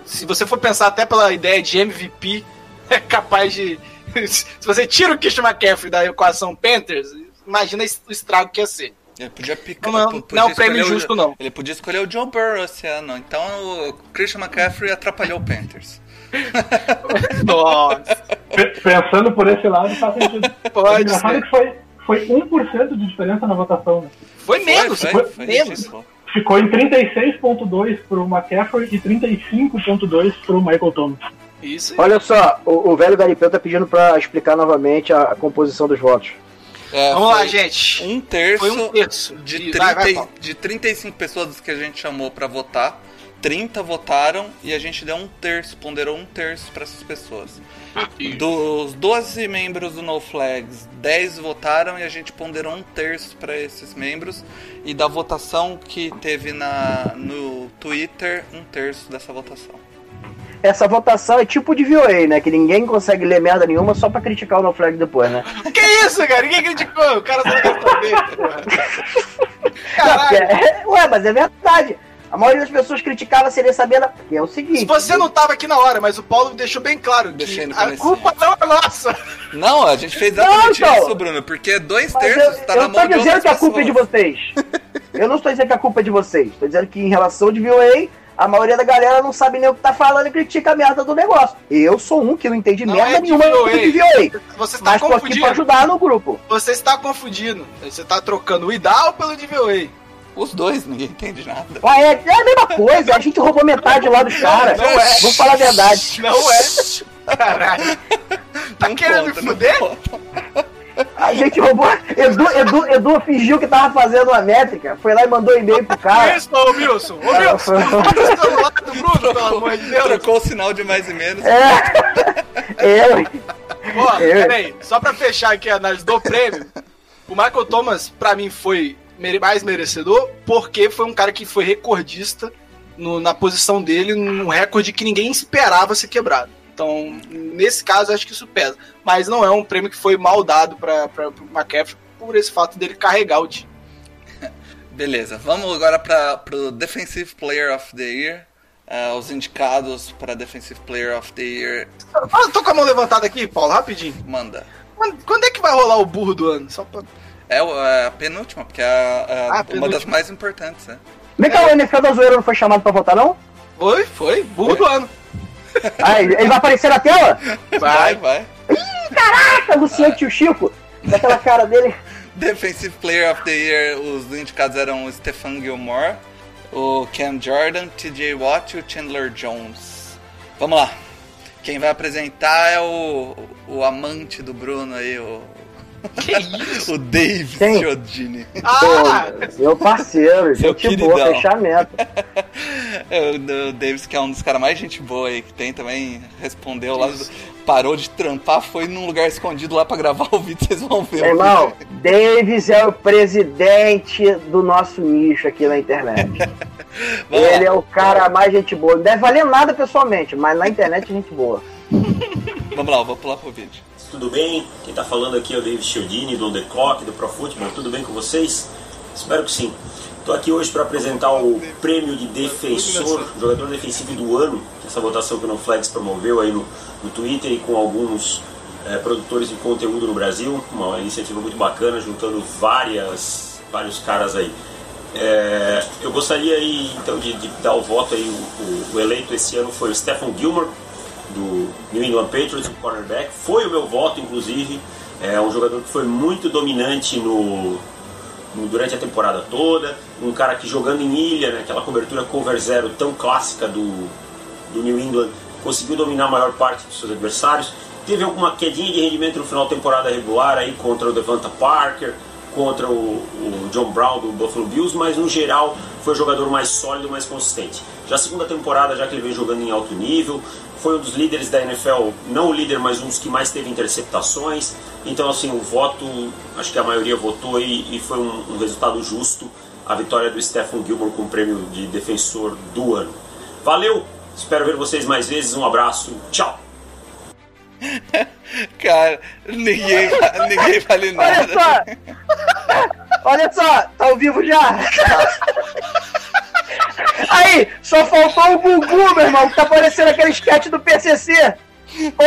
se você for pensar até pela ideia de MVP, é capaz de. Se você tira o Christian McCaffrey da equação Panthers, imagina o estrago que ia ser. Ele podia picar. Não, não, não é um prêmio escolher o- justo, não. Ele podia escolher o Joe Burrow esse ano. Então o Christian McCaffrey atrapalhou o Panthers. Nossa. Pe- Pensando por esse lado, faz sentido. Pode o engraçado ser. é que foi, foi 1% de diferença na votação. Né? Foi menos, foi, foi, foi menos. ridículo. Ficou em 36.2 pro McCaffrey e 35.2 pro Michael Thomas. Isso. Olha só, o, o velho Garipeu tá pedindo pra explicar novamente a, a composição dos votos. É, Vamos lá, gente. Um terço, Foi um terço. de, de- 30, vai, vai, de 35 pessoas que a gente chamou pra votar. 30 votaram e a gente deu um terço, ponderou um terço pra essas pessoas. Dos 12 membros do No Flags, 10 votaram e a gente ponderou um terço pra esses membros. E da votação que teve na, no Twitter, um terço dessa votação. Essa votação é tipo de VOA, né? Que ninguém consegue ler merda nenhuma só pra criticar o No Flag depois, né? Que isso, cara? Ninguém criticou. O cara só quer saber, porra. Não, Caralho. é- ué, mas é verdade. A maioria das pessoas criticava sem nem saber. da- Porque é o seguinte. Se você não tava aqui na hora, mas o Paulo deixou bem claro que no a culpa não é nossa. Não, a gente fez exatamente Não, isso, Bruno, porque dois Mas terços eu, tá eu na não mão tô de dizendo outras que a culpa é de vocês. Eu não estou dizendo que a culpa é de vocês. Estou dizendo que em relação de VOA, a maioria da galera não sabe nem o que tá falando e critica a merda do negócio. Eu sou um que não entende Não merda é de nenhuma VOA. de VOA. Você está Mas tô aqui confundindo. pra ajudar no grupo. Você está confundindo. Você está trocando o IDAL pelo DVOA. Os dois, ninguém entende nada. Ué, é, é a mesma coisa, a gente roubou metade lá dos caras. não é. Vamos falar a verdade. Não é. Caralho. Tá Não querendo conta, me fuder? A gente roubou. Edu, Edu, Edu fingiu que tava fazendo uma métrica, foi lá e mandou um e-mail pro cara. Isso, ô Wilson. Ô Wilson. Olha o celular do Bruno, pelo amor de Deus. Trocou o sinal de mais e menos. É. Eu. Ó, peraí, só pra fechar aqui a análise do prêmio, o Michael Thomas, pra mim, foi mais merecedor, porque foi um cara que foi recordista no- na posição dele, num recorde que ninguém esperava ser quebrado. Então, nesse caso, acho que isso pesa. Mas não é um prêmio que foi mal dado pra, pro McCaffrey por esse fato dele carregar o time. Beleza, vamos agora para pro Defensive Player of the Year. Ah, os indicados para Defensive Player of the Year, Eu tô com a mão levantada aqui, Paulo, rapidinho. manda. Quando, quando é que vai rolar o burro do ano? Só pra... É é a penúltima, porque é, a- é a- Ah, uma penúltima. das mais importantes, né? Vem cá, o NFL da Zoeira não foi chamado pra votar, não? Foi, foi, burro do ano. Ah, ele vai aparecer na tela? Vai, vai. Caraca, Luciano Tio Chico, daquela cara dele. Defensive Player of the Year, os indicados eram o Stefan Gilmore, o Cam Jordan, TJ Watt e o Chandler Jones. Vamos lá. Quem vai apresentar é o, o amante do Bruno aí, o, Que isso? o Dave Quem? Chiodini. Ah! Meu parceiro, Seu gente boa, queridão. fechamento. É, o, o Davis, que é um dos caras mais gente boa aí que tem, também respondeu lá, parou de trampar, foi num lugar escondido lá pra gravar o vídeo, vocês vão ver. Irmão, Davis é o presidente do nosso nicho aqui na internet. Ele é o cara mais gente boa. Não deve valer nada pessoalmente, mas na internet é gente boa. Vamos lá, eu vou pular pro vídeo. Tudo bem? Quem tá falando aqui é o David Chiodini, do On The Clock, do Pro Football. Tudo bem com vocês? Espero que sim. Estou aqui hoje para apresentar o prêmio de defensor, jogador defensivo do ano, essa votação que o NoFlex promoveu aí no, no Twitter e com alguns é, produtores de conteúdo no Brasil. Uma iniciativa muito bacana, juntando várias, vários caras aí. É, eu gostaria aí, então de, de, dar o voto aí, o, o, o, eleito esse ano foi o Stephen Gilmore, do New England Patriots, o cornerback. Foi o meu voto, inclusive. É um jogador que foi muito dominante no, durante a temporada toda, um cara que jogando em ilha, né, aquela cobertura cover zero tão clássica do, do New England, conseguiu dominar a maior parte dos seus adversários. Teve alguma quedinha de rendimento no final da temporada regular aí contra o Devonta Parker, contra o, o, John Brown do Buffalo Bills, mas no geral foi o jogador mais sólido, mais consistente. Já a segunda temporada, já que ele vem jogando em alto nível, foi um dos líderes da NFL, não o líder, mas um dos que mais teve interceptações. Então, assim, o voto, acho que a maioria votou e, e foi um, um, resultado justo a vitória do Stephen Gilmore com o prêmio de defensor do ano. Valeu, espero ver vocês mais vezes. Um abraço, tchau! Cara, ninguém, ninguém vale nada. Olha só! Olha só, tá ao vivo já! Aí, só faltou o Gugu, meu irmão, que tá parecendo aquele sketch do PCC. Ô,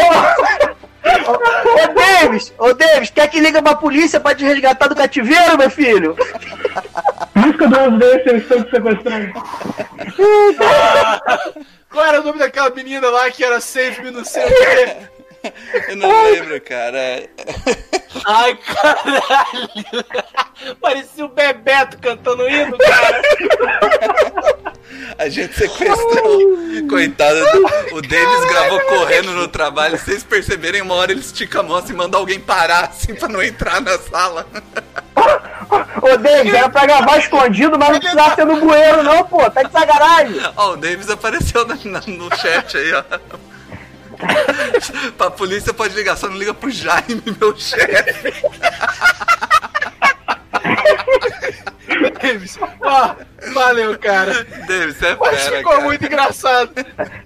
ô, Davis, ô Davis, quer que liga pra polícia pra te resgatar do cativeiro, meu filho? Busca duas vezes, eles estão te sequestrando. Qual era o nome daquela menina lá que era safe me não sei o quê? Eu não lembro, cara. Ai, caralho! Parecia o Bebeto cantando hino, cara. A gente sequestrou. Coitado, do, o Davis gravou correndo no trabalho. Vocês perceberem, uma hora ele estica a mão assim, manda alguém parar assim pra não entrar na sala. Ô, Davis, era pra gravar escondido, mas não precisava ser no bueiro, não, pô. Tá de sacanagem. Ó, o Davis apareceu no, no chat aí, ó. pra polícia pode ligar, só não liga pro Jaime, meu chefe. Davis, ó, valeu, cara. Davis, é Mas fera, ficou cara. muito engraçado.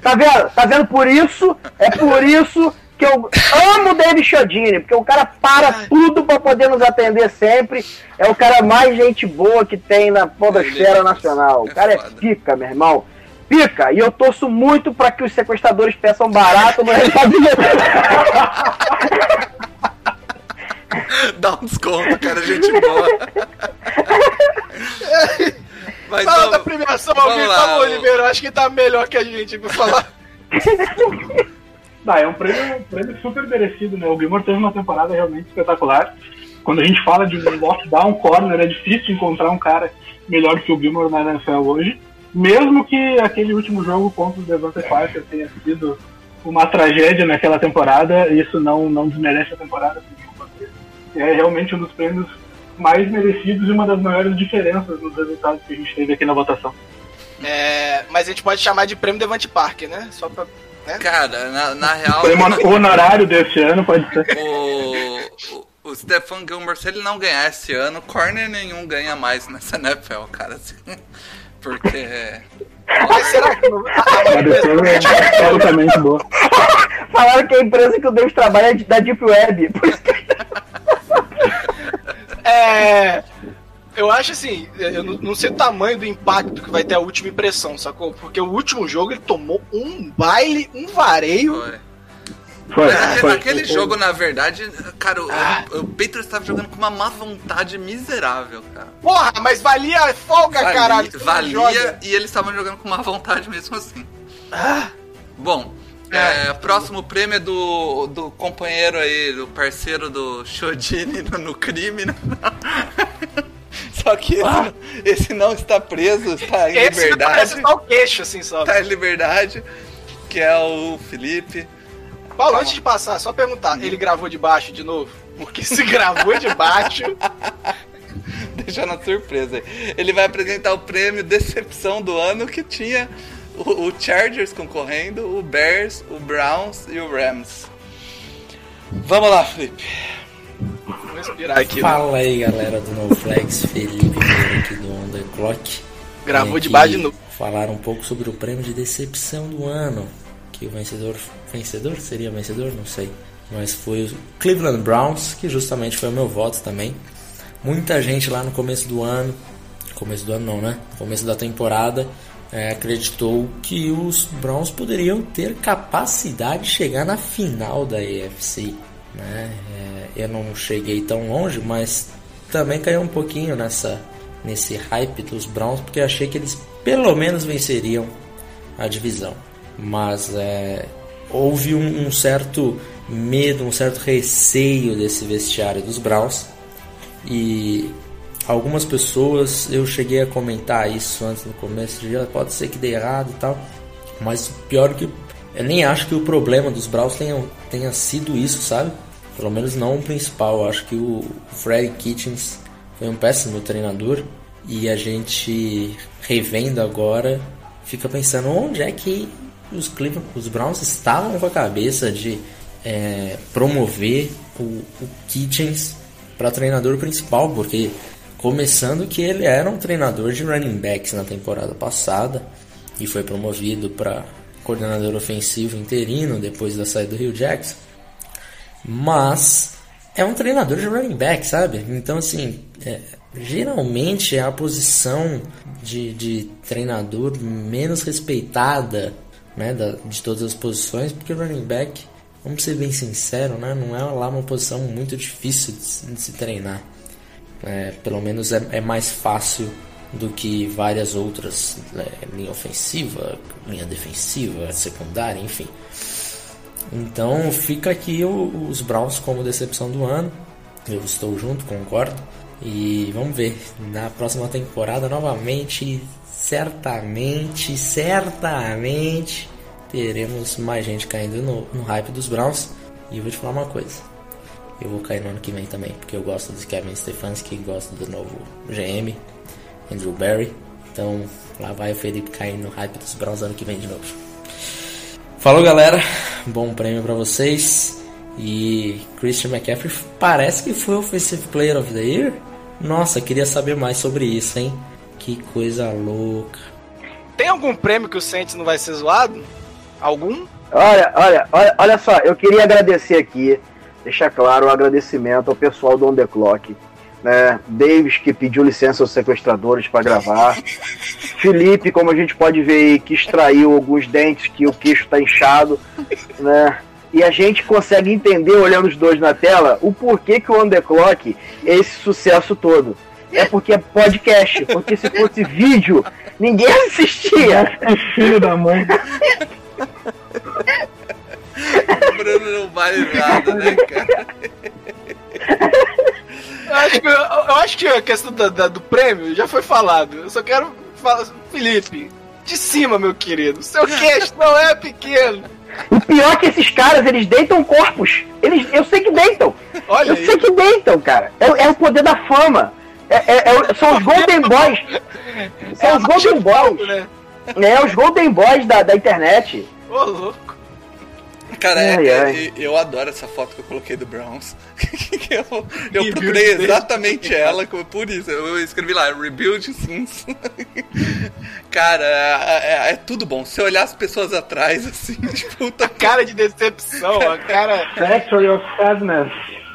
Tá vendo? Tá vendo? Por isso, é por isso que eu amo o David Chodini, porque o cara para tudo pra poder nos atender sempre. É o cara mais gente boa que tem na podosfera nacional. O cara é pica, meu irmão. Pica, e eu torço muito pra que os sequestradores peçam barato no resultado. Dá um desconto, cara, gente boa. Mas Fala vamos- da premiação, alguém lá, falou, Oliveira. Acho que tá melhor que a gente pra falar. Ah, é um prêmio, um prêmio super merecido, né? O Gilmore teve uma temporada realmente espetacular. Quando a gente fala de um lockdown corner, é difícil encontrar um cara melhor que o Gilmore na NFL hoje. Mesmo que aquele último jogo contra o Devante Parker tenha sido uma tragédia naquela temporada, isso não, não desmerece a temporada. É realmente um dos prêmios mais merecidos e uma das maiores diferenças nos resultados que a gente teve aqui na votação. É, mas a gente pode chamar de prêmio Devante Parker, né? Só pra. Né? Cara, na, na real. Prêmio honorário desse ano pode ser. O, o, o Stefan Gilmore, se ele não ganhar esse ano, corner nenhum ganha mais nessa NFL, cara. assim. Porque. Mas será que não. A defesa é absolutamente boa. Falaram que a empresa que o Davis trabalha é da Deep Web. Por isso que É. Eu acho assim, eu não não sei o tamanho do impacto que vai ter a última impressão, sacou? Porque o último jogo ele tomou um baile, um vareio. Foi, Mas aquele, foi. aquele O- jogo, na verdade, cara, o, o Patriots estava jogando com uma má vontade miserável, cara. Porra, mas valia a folga, Valia- caralho. Valia e eles estavam jogando com má vontade mesmo assim. Bom, é, próximo prêmio é do, do companheiro aí, do parceiro do Shodini no, no crime, né? Só que esse, esse não está preso, está em Ah. Esse liberdade. parece só o queixo, assim, só. Tá em liberdade, que é o Felipe. Paulo, antes de passar, só perguntar, ele gravou de baixo de novo? Porque se gravou de baixo. Deixando a surpresa aí. Ele vai apresentar o prêmio Decepção do ano que tinha o, o Chargers concorrendo, o Bears, o Browns e o Rams. Vamos lá, Felipe. respirar aqui. né? Fala aí, galera do No Flags, Felipe aqui do On The Clock. Gravou de baixo de novo. Falar um pouco sobre o prêmio de decepção do ano. Que o vencedor. Vencedor? Seria vencedor? Não sei. Mas foi o Cleveland Browns, que justamente foi o meu voto também. Muita gente lá no começo do ano. Começo do ano não, né? Começo da temporada. é, acreditou que os Browns poderiam ter capacidade de chegar na final da AFC. Né? É, eu não cheguei tão longe, mas também caiu um pouquinho nessa nesse hype dos Browns, porque achei que eles pelo menos venceriam a divisão. Mas é, houve um, um certo medo, um certo receio desse vestiário dos Browns. E algumas pessoas, eu cheguei a comentar isso antes no começo, já pode ser que dê errado e tal. Mas pior que eu nem acho que o problema dos Browns tenha, tenha sido isso, sabe? Pelo menos não o principal. Eu acho que o Freddy Kitchens foi um péssimo treinador e a gente revendo agora fica pensando onde é que os os Browns estavam com a cabeça de é, promover o, o Kitchens para treinador principal, porque começando que ele era um treinador de running backs na temporada passada e foi promovido para coordenador ofensivo interino depois da saída do Rio Jackson. Mas é um treinador de running back, sabe? Então, assim, é, geralmente é a posição de, de treinador menos respeitada né, da, de todas as posições, porque o running back, vamos ser bem sinceros, né, não é lá uma posição muito difícil de, de se treinar. É, pelo menos é, é mais fácil do que várias outras, né, linha ofensiva, linha defensiva, secundária, enfim. Então fica aqui o- os Browns como decepção do ano. Eu estou junto, concordo. E vamos ver. Na próxima temporada, novamente, certamente, certamente, teremos mais gente caindo no, no hype dos Browns. E eu vou te falar uma coisa. Eu vou cair no ano que vem também, porque eu gosto do Kevin Stefanski, gosto do novo GM, Andrew Barry. Então lá vai o Felipe cair no hype dos Browns ano que vem de novo. Falou galera, bom prêmio pra vocês. E Christian McCaffrey parece que foi o Offensive Player of the Year. Nossa, queria saber mais sobre isso, hein? Que coisa louca. Tem algum prêmio que o Saints não vai ser zoado? Algum? Olha, olha, olha, olha só, eu queria agradecer aqui, deixar claro o agradecimento ao pessoal do On The Clock, né? Davis que pediu licença aos sequestradores para gravar. Felipe, como a gente pode ver aí, que extraiu alguns dentes que o queixo tá inchado, né? E a gente consegue entender, olhando os dois na tela, o porquê que o On The Clock é esse sucesso todo. É porque é podcast, porque se fosse vídeo, ninguém assistia. Filho da mãe. O Bruno não vale nada, né, cara? Eu acho que, eu, eu acho que a questão da- da- do prêmio já foi falado. Eu só quero falar. Felipe, de cima, meu querido. Seu queixo não é pequeno. O pior é que esses caras, eles deitam corpos. Eles, eu sei que deitam. Olha eu aí. sei que deitam, cara. É, é o poder da fama. É, é- é são os Golden Boys. São os Golden Boys. né? É, os Golden Boys da, da internet. Ô, louco. Cara, é- Ai, é- ai. eu adoro essa foto que eu coloquei do Browns. eu eu Rebuild procurei Sims. exatamente ela, por isso. Eu escrevi lá, Rebuild Sims. Cara, é, é- é tudo bom. Se olhar as pessoas atrás, assim, tipo, tá Cara de decepção, a cara. Factory of Sadness.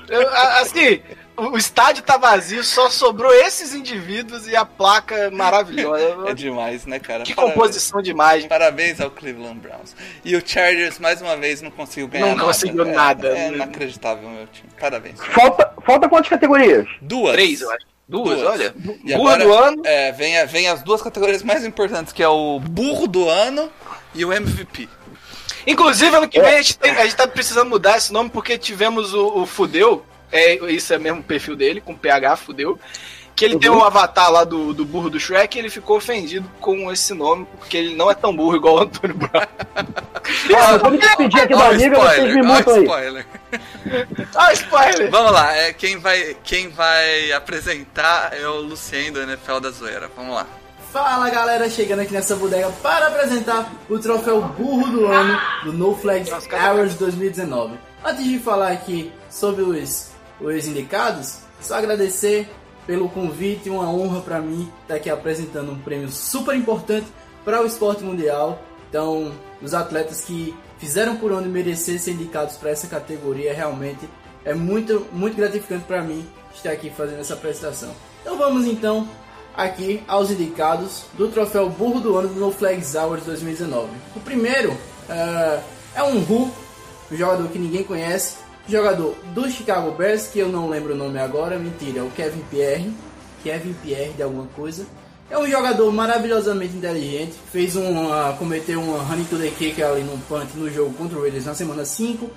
Eu, a- assim, o estádio tá vazio, só sobrou esses indivíduos e a placa maravilhosa. É demais, né, cara? Que Parabéns. composição de imagem. Parabéns ao Cleveland Browns. E o Chargers, mais uma vez, não conseguiu ganhar Não nada. conseguiu É- nada. É, inacreditável, meu time. Parabéns. Falta, falta quantas categorias? Duas. Três, eu acho. Duas, olha. E Burro agora, do ano. É, vem, vem as duas categorias mais importantes, que é o burro do ano e o MVP. Inclusive, ano que vem a gente, tem- a gente tá precisando mudar esse nome porque tivemos o, o Fudeu, é, isso é mesmo o perfil dele, com PH Fudeu, que ele tem um avatar lá do, do burro do Shrek e ele ficou ofendido com esse nome porque ele não é tão burro igual o Antônio Brown. Ó, eu vou me despedir aqui do Ó, amigo, vocês me mutam aí. spoiler. Ah, spoiler! Vamos lá, é, quem, vai, quem vai apresentar é o Lucien do NFL da Zoeira. Vamos lá. Fala galera, chegando aqui nessa bodega para apresentar o troféu burro do ano do No Flags Hours 2019. Antes de falar aqui sobre os, os indicados, só agradecer pelo convite, uma honra para mim estar aqui apresentando um prêmio super importante para o esporte mundial. Então, os atletas que fizeram por onde merecer ser indicados para essa categoria realmente é muito, muito gratificante para mim estar aqui fazendo essa apresentação. Então vamos então aqui aos indicados do troféu Burro do Ano do No Flags Awards 2019. O primeiro uh, é um Ru, um jogador que ninguém conhece, jogador do Chicago Bears, que eu não lembro o nome agora, mentira, o Kevin Pierre, Kevin Pierre de alguma coisa. É um jogador maravilhosamente inteligente, fez um, uh, cometeu um honey to the kick ali no punt no jogo contra o Raiders na semana 5, uh,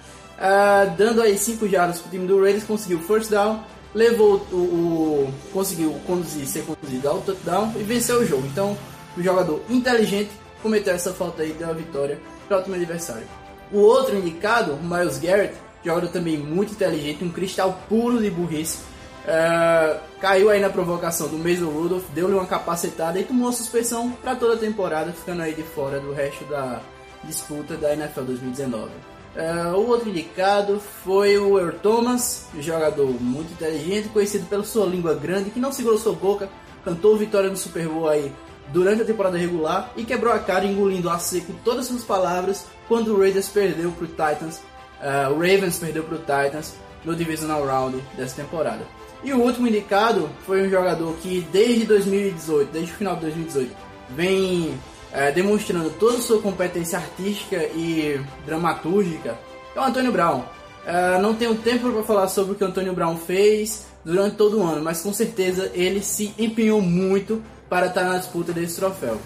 dando aí 5 jardas para o time do Raiders, conseguiu first down, levou o, o, conseguiu conduzir, ser conduzido ao touchdown e venceu o jogo. Então, um jogador inteligente cometeu essa falta aí deu a vitória para o time adversário. O outro indicado, Miles Garrett, jogador também muito inteligente, um cristal puro de burrice. Uh, caiu aí na provocação do Mason Rudolph, deu-lhe uma capacetada e tomou a suspensão para toda a temporada, ficando aí de fora do resto da disputa da NFL 2019. Uh, o outro indicado foi o Earl Thomas, jogador muito inteligente, conhecido pela sua língua grande, que não segurou sua boca, cantou vitória no Super Bowl aí durante a temporada regular e quebrou a cara engolindo a seco todas as suas palavras quando o Raiders perdeu para o Titans, uh, o Ravens perdeu para o Titans no Divisional Round dessa temporada. E o último indicado foi um jogador que desde 2018, desde o final de 2018, vem é, demonstrando toda a sua competência artística e dramatúrgica, é o Antônio Brown. É, não tenho tempo para falar sobre o que o Antônio Brown fez durante todo o ano, mas com certeza ele se empenhou muito para estar na disputa desse troféu.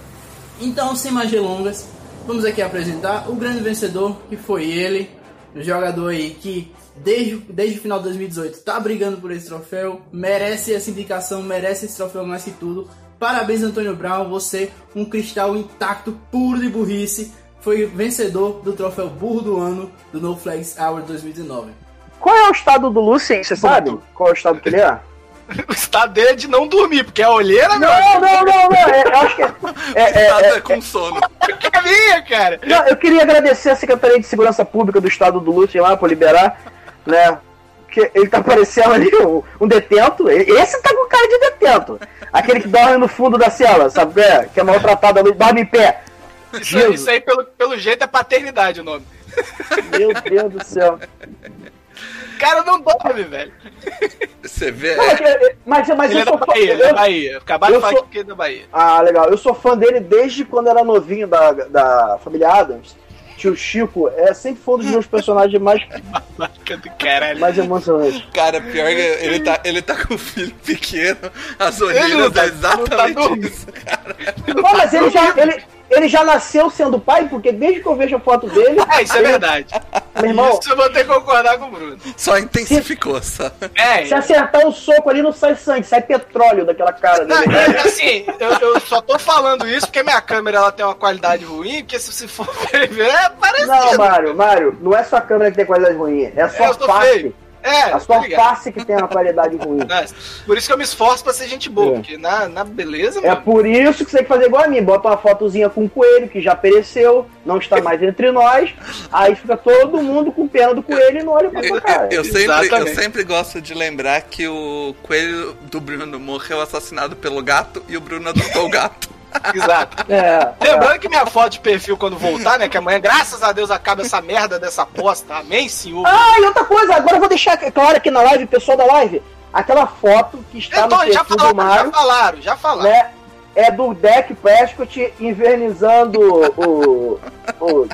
Então, sem mais delongas, vamos aqui apresentar o grande vencedor, que foi ele, jogador aí que desde, desde o final de 2018 está brigando por esse troféu, merece essa indicação, merece esse troféu mais que tudo. Parabéns, Antônio Brown, você, um cristal intacto, puro de burrice, foi vencedor do troféu Burro do Ano do No Flags Hour 2019. Qual é o estado do Lucien, você sabe? Qual é o estado que ele é? o estado dele é de não dormir, porque a olheira não. Não, não, não, não. É, eu acho que é. é, é, é, é com sono. Que é minha, cara. Não, eu queria agradecer a Secretaria de Segurança Pública do estado do Lúcio lá por liberar, né? Que ele tá parecendo ali um, um, detento. Esse tá com cara de detento. Aquele que dorme no fundo da cela, sabe? É, que é maltratado ali, dorme em pé. Isso, isso aí, pelo, pelo jeito, é paternidade o nome. Meu Deus do céu cara não dorme, velho. Você vê. Não, é... Mas, mas ele eu é da Bahia, ele é da Bahia. Acabaram de falar sou... que é da Bahia. Ah, legal. Eu sou fã dele desde quando era novinho da, da família Adams. Tio Chico é sempre foi um dos meus personagens mais. mais emocionantes. Cara, pior que ele tá, ele tá com um filho pequeno, as orelhas tá, é exatamente tá isso, cara. Não, mas ele já. Ele, ele já nasceu sendo pai, porque desde que eu vejo a foto dele. É, isso é verdade. Meu irmão, isso eu vou ter que concordar com o Bruno. Só intensificou, se, só. É, se acertar um soco ali, não sai sangue, sai petróleo daquela cara dele. Não, é, assim, eu, eu, só tô falando isso porque minha câmera ela tem uma qualidade ruim, porque se, se for ver, é parecido. Não, Mário, Mário, não é só a câmera que tem qualidade ruim, é a sua é, face. Feio. É, a sua face que tem uma qualidade ruim. É, por isso que eu me esforço pra ser gente boa, é. porque na, na beleza. É mano. por isso que você tem que fazer igual a mim: bota uma fotozinha com um coelho que já pereceu, não está mais entre nós, aí fica todo mundo com pena do coelho e não olha pra sua cara. Eu, eu sempre, eu sempre gosto de lembrar que o coelho do Bruno morreu assassinado pelo gato e o Bruno adotou o gato. Exato. É, Lembrando é. que minha foto de perfil, quando voltar, né? Que amanhã, graças a Deus, acaba essa merda dessa posta. Amém, senhor? Ah, e outra coisa, agora eu vou deixar claro aqui na live, pessoal da live, aquela foto que está então, no perfil já falaram, do Mario. Já falaram, já falaram. Né, é do Deck Prescott invernizando o, o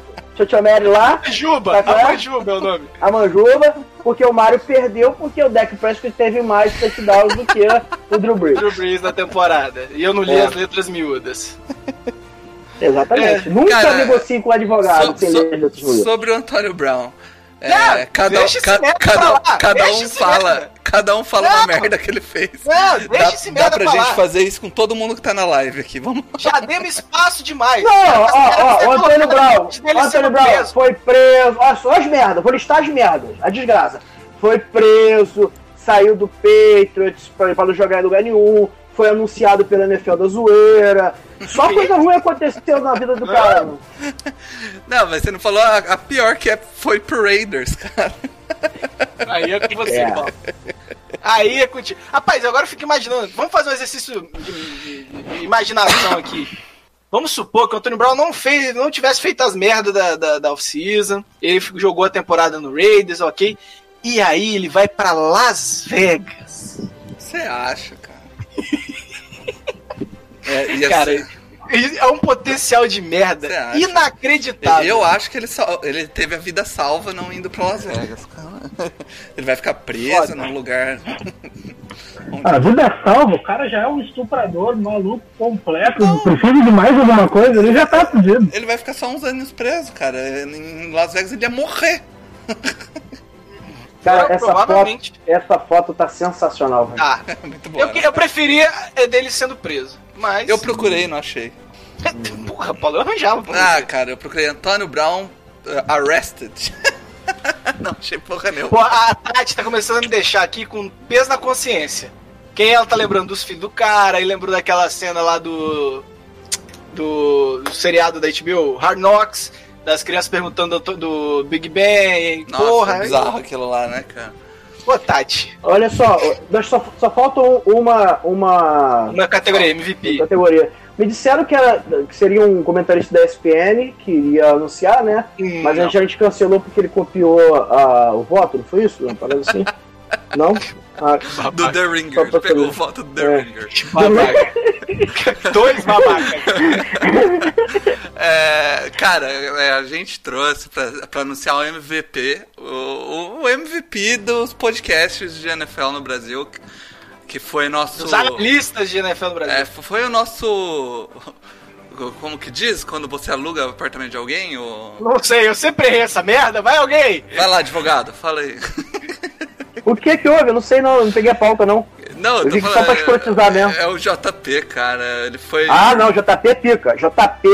Mary lá. Juba, tá a Manjuba é o nome. A Manjuba, porque o Mario perdeu porque o Deck Prescott teve mais touchdowns do que o Drew Brees. Drew Brees na temporada. E eu não li é. as letras miúdas. Exatamente. É, Nunca cara, negocie com o advogado so, so, Sobre o Antônio Brown. É, não, cada, ca, cada, cada um fala, merda. cada um fala não, uma merda que ele fez. Não, deixa dá, esse merda dá pra gente fazer isso com todo mundo que tá na live aqui. Vamos. Já demos espaço demais. Não, ó, ó, o Antônio Brown, o Antônio Brown preso. foi preso. Olha só as merdas, vou listar as merdas, a desgraça. Foi preso, saiu do Patriots pra, pra não jogar em lugar nenhum, foi anunciado pela NFL da zoeira. Só coisa ruim aconteceu na vida do cara. Não, mas você não falou a, a pior que é, foi pro Raiders, cara. Aí é com você, É. Aí é contigo. Rapaz, agora eu fico imaginando. Vamos fazer um exercício de, de- de imaginação aqui. Vamos supor que o Antônio Brown não fez, não tivesse feito as merdas da, da, da off-season. Ele jogou a temporada no Raiders, ok? E aí ele vai pra Las Vegas. Você acha, cara? É, Cara, ser- é um potencial de merda inacreditável. Eu acho que ele, sal- ele teve a vida salva não indo pra Las Vegas, cara. Ele vai ficar preso Foda. num lugar. A vida salva, o cara já é um estuprador, maluco, completo. Precisa de mais alguma coisa, ele já tá fudido. Ele vai ficar só uns anos preso, cara. Em Las Vegas ele ia morrer. Cara, essa foto, provavelmente. essa foto tá sensacional, velho. Tá. Muito Eu, boa. eu preferia é dele sendo preso. Mas. Eu procurei e não achei. Porra, Paulo, eu arranjava. Ah, você. cara, eu procurei Antônio Brown uh, arrested. não achei porra nenhuma. Pô, a Tati tá começando a me deixar aqui com peso na consciência. Quem ela tá lembrando dos filhos do cara, e lembrou daquela cena lá do. do, do seriado da HBO, Hard Knocks, das crianças perguntando do, do Big Bang. Nossa, porra, bizarro aquilo lá, né, cara? Pô, Tati. Olha só, só, só falta uma, uma. Uma categoria, MVP. Categoria. Me disseram que, era, que seria um comentarista da ESPN que iria anunciar, né? Hum, Mas a não. gente cancelou porque ele copiou a- o voto, não foi isso? Uma parada assim? não? Ah, Do The Ringer. Ele pegou foto do The É. Ringer. Babaca. Dois babacas. É, cara, é, a gente trouxe pra, pra anunciar o MVP, o, o MVP dos podcasts de NFL no Brasil, que, que foi nosso. Dos analistas de NFL no Brasil. É, foi o nosso. Como que diz? Quando você aluga o apartamento de alguém? O... Não sei, eu sempre errei essa merda. Vai alguém! Vai lá, advogado, fala aí. O que que houve? Eu não sei não, não peguei a pauta não. Não, Eu vi que só falando, pra escrotizar mesmo. É, é o JP, cara. Ele foi. Ah, não, JP é pica. JP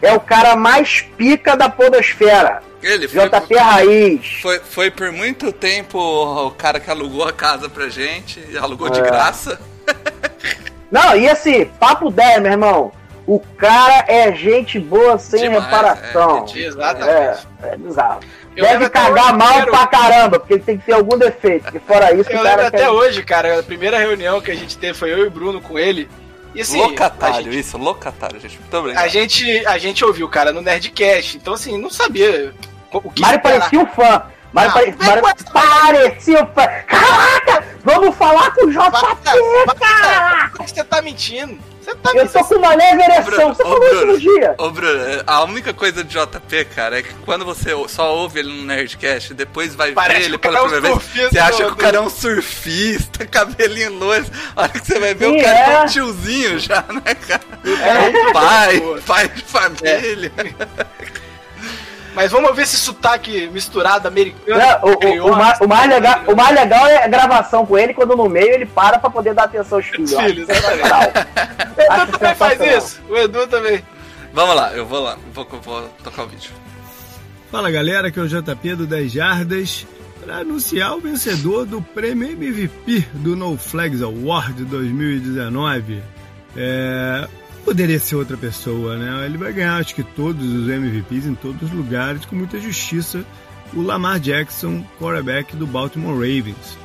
é o cara mais pica da podosfera. Ele foi, JP Raiz. foi, foi por muito tempo o cara que alugou a casa pra gente, e alugou de É. graça. Não, e assim, papo 10, meu irmão. O cara é gente boa sem Demais, reparação. é, Exatamente. É, é bizarro. Eu Deve cagar mal primeiro- pra caramba, porque ele tem que ter algum defeito. Porque fora isso, Eu o lembro até quer... hoje, cara, a primeira reunião que a gente teve foi eu e o Bruno com ele. E assim, locatário, gente, isso, locatário, gente. Muito obrigado. a gente, a gente ouviu o cara no Nerdcast, então assim, não sabia o que Mário parecia um fã. Mário, Ah, pare... Mário parecia um fã. Caraca! Vamos falar com o JP, cara! Você tá mentindo. Você tá Eu tô com uma leve ereção. Você falou isso no dia. Ô, Bruno, a única coisa de JP, cara, é que quando você só ouve ele no Nerdcast e depois vai Parece ver ele pela é um primeira vez, surfista você acha que o cara é um surfista, cabelinho loiro. A hora que você vai ver, Sim, o cara é é. um tiozinho já, né, cara? É, pai, boa. pai de família. Mas vamos ver esse sotaque misturado americano. Não, o, o- mais, o, mais legal, o mais legal é a gravação com ele, quando no meio ele para pra poder dar atenção aos filhos. Filhos. O Edu Acho também faz isso. O Edu também. Vamos lá, eu vou lá, vou, vou tocar o vídeo. Fala galera, aqui é o JP do 10 Jardas para anunciar o vencedor do prêmio MVP do No Flags Award 2019. É, poderia ser outra pessoa, né? Ele vai ganhar, acho que todos os MVPs em todos os lugares, com muita justiça. O Lamar Jackson, quarterback do Baltimore Ravens.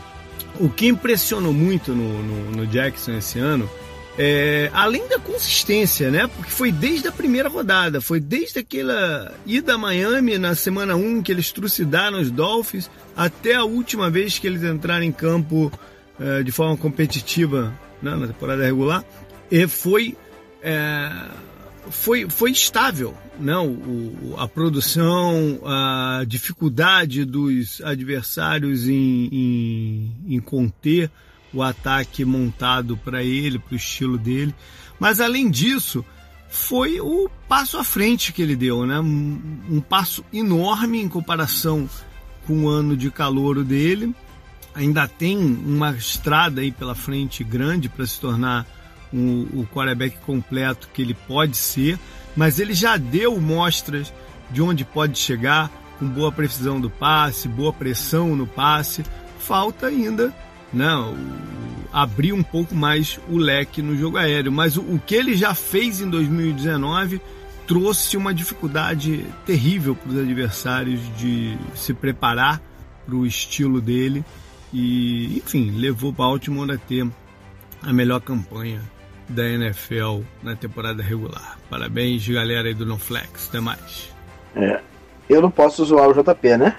O que impressionou muito no, no, no Jackson esse ano é, além da consistência, né? Porque foi desde a primeira rodada, foi desde aquela ida a Miami na semana 1 que eles trucidaram os Dolphins, até a última vez que eles entraram em campo eh, de forma competitiva né, na temporada regular, e foi, eh, foi, foi estável. Não, o, a produção, a dificuldade dos adversários em, em, em conter o ataque montado para ele, para o estilo dele. Mas além disso, foi o passo à frente que ele deu, né? Um, um passo enorme em comparação com o ano de calouro dele. Ainda tem uma estrada aí pela frente grande para se tornar um, o quarterback completo que ele pode ser, mas ele já deu mostras de onde pode chegar, com boa precisão do passe, boa pressão no passe. Falta ainda não, abrir um pouco mais o leque no jogo aéreo. Mas o, o que ele já fez em 2019 trouxe uma dificuldade terrível para os adversários de se preparar pro estilo dele e, enfim, levou Baltimore a ter a melhor campanha da NFL na temporada regular. Parabéns, galera aí do NoFlex. Até mais. É. Eu não posso zoar o JP, né?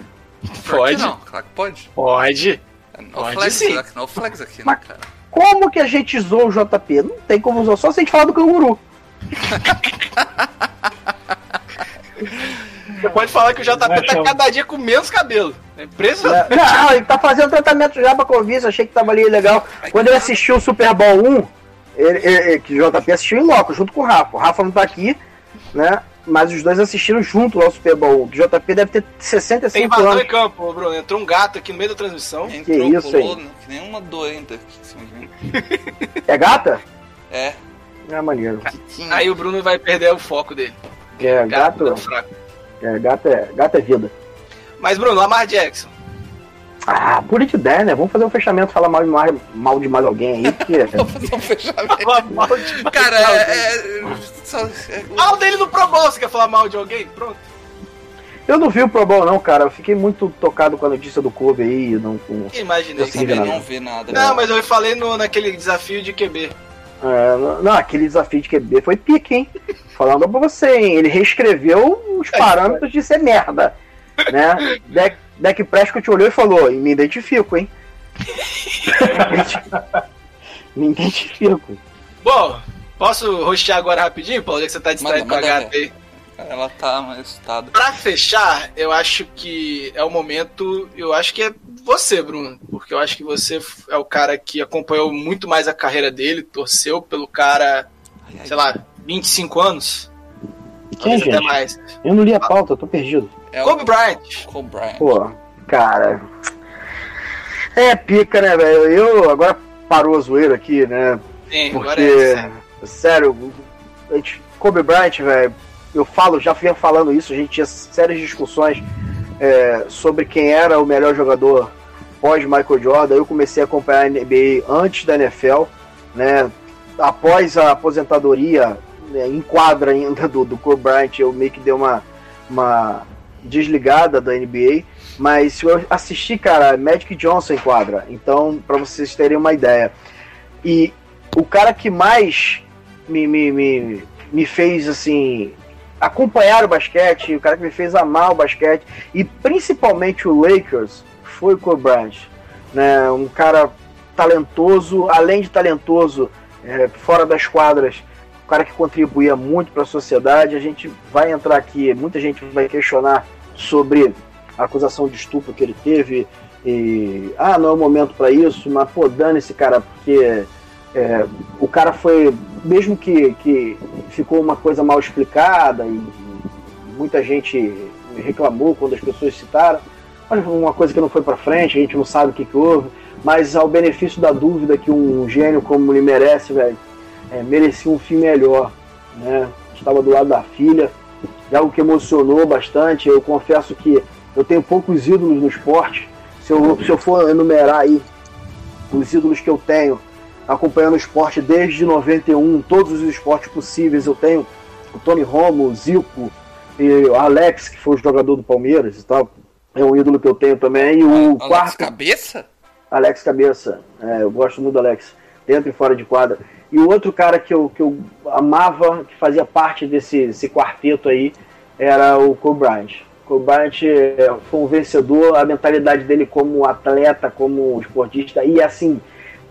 Pode. Não, claro que pode. Pode. É no Pode flex, sim. no flex aqui, né, cara? Como que a gente zoa o JP? Não tem como zoar, só se a gente falar do canguru. Você pode falar que o JP tá cada dia com menos cabelo. É impressionante. Não, ele tá fazendo tratamento já pra Covid, achei que tava ali legal. Quando ele assistiu o Super Bowl 1, ele, ele- que o JP assistiu em loco, junto com o Rafa. O Rafa não tá aqui, né? Mas os dois assistiram junto lá o Super Bowl 1. O JP deve ter Tem 65 invasão anos. em campo, Bruno. Entrou um gato aqui no meio da transmissão. Que isso, Pulou, hein? né, que nem uma doenta aqui em cima de mim. É gata? É. É maneiro. Aí o Bruno vai perder o foco dele. É, gato. é fraco. É, gato é, gato é vida. Mas, Bruno, Lamar Jackson. Por de ideia, né? Vamos fazer um fechamento, falar mal de mais, mal de mais alguém aí, porque. Fazer um fechamento. mal de Cara, é. é, só- é- Fala dele no Pro Bowl, você quer falar mal de alguém? Pronto. Eu não vi o Pro Bowl, não, cara. Eu fiquei muito tocado com a notícia do Kobe aí. Não, com... Imaginei. ver nada. não vi nada. Não, mas eu falei no, naquele desafio de QB. É, não, não, aquele desafio de QB foi pique, hein? Falando pra você, hein? Ele reescreveu os parâmetros de ser merda. Né? Deck, Deck Prescott olhou e falou: Me identifico, hein? Me identifico. Bom, posso rostear agora rapidinho, Paulo, já que você tá distraído com a gata aí? Ela tá mais assustada. Pra fechar, eu acho que é o momento. Eu acho que é você, Bruno. Porque eu acho que você é o cara que acompanhou muito mais a carreira dele, torceu pelo cara, sei lá, 25 anos. Quem, até gente? mais. Eu não li a pauta, eu tô perdido. É Kobe Bryant. Kobe Bryant. Pô, cara. É pica, né, velho? Eu agora parou a zoeira aqui, né? Sim, Porque, agora é sério. sério, a gente, Kobe Bryant, velho, eu falo, já vinha falando isso, a gente tinha sérias discussões é, sobre quem era o melhor jogador pós Michael Jordan. Eu comecei a acompanhar a NBA antes da NFL, né? Após a aposentadoria, né, em quadra ainda do, do Kobe Bryant, eu meio que dei uma, uma desligada da NBA. Mas eu assisti, cara, Magic Johnson em quadra. Então, pra vocês terem uma ideia. E o cara que mais me, me, me, me fez, assim, acompanhar o basquete, o cara que me fez amar o basquete, e principalmente o Lakers, foi o Kobe Bryant. Né? Um cara talentoso, além de talentoso, é, fora das quadras, cara que contribuía muito para a sociedade. A gente vai entrar aqui, muita gente vai questionar sobre a acusação de estupro que ele teve. E, ah, não é o momento para isso, mas pô, dane-se, cara, porque é, o cara foi, mesmo que, que ficou uma coisa mal explicada e muita gente reclamou quando as pessoas citaram, foi uma coisa que não foi para frente, a gente não sabe o que, que houve, mas ao benefício da dúvida que um gênio como ele merece, velho, é, merecia um fim melhor, né? Estava do lado da filha, é algo que emocionou bastante. Eu confesso que eu tenho poucos ídolos no esporte. Se eu, se eu for enumerar aí os ídolos que eu tenho acompanhando o esporte desde 91, todos os esportes possíveis, eu tenho o Tony Romo, o Zico e o Alex, que foi o jogador do Palmeiras e tal. É um ídolo que eu tenho também. E o Alex quarto. Cabeça? Alex Cabeça. É, eu gosto muito do Alex, dentro e fora de quadra. E o outro cara que eu, que eu amava, que fazia parte desse, desse quarteto aí, era o Kobe Bryant. Kobe Bryant é, foi um vencedor, a mentalidade dele como atleta, como esportista, e assim,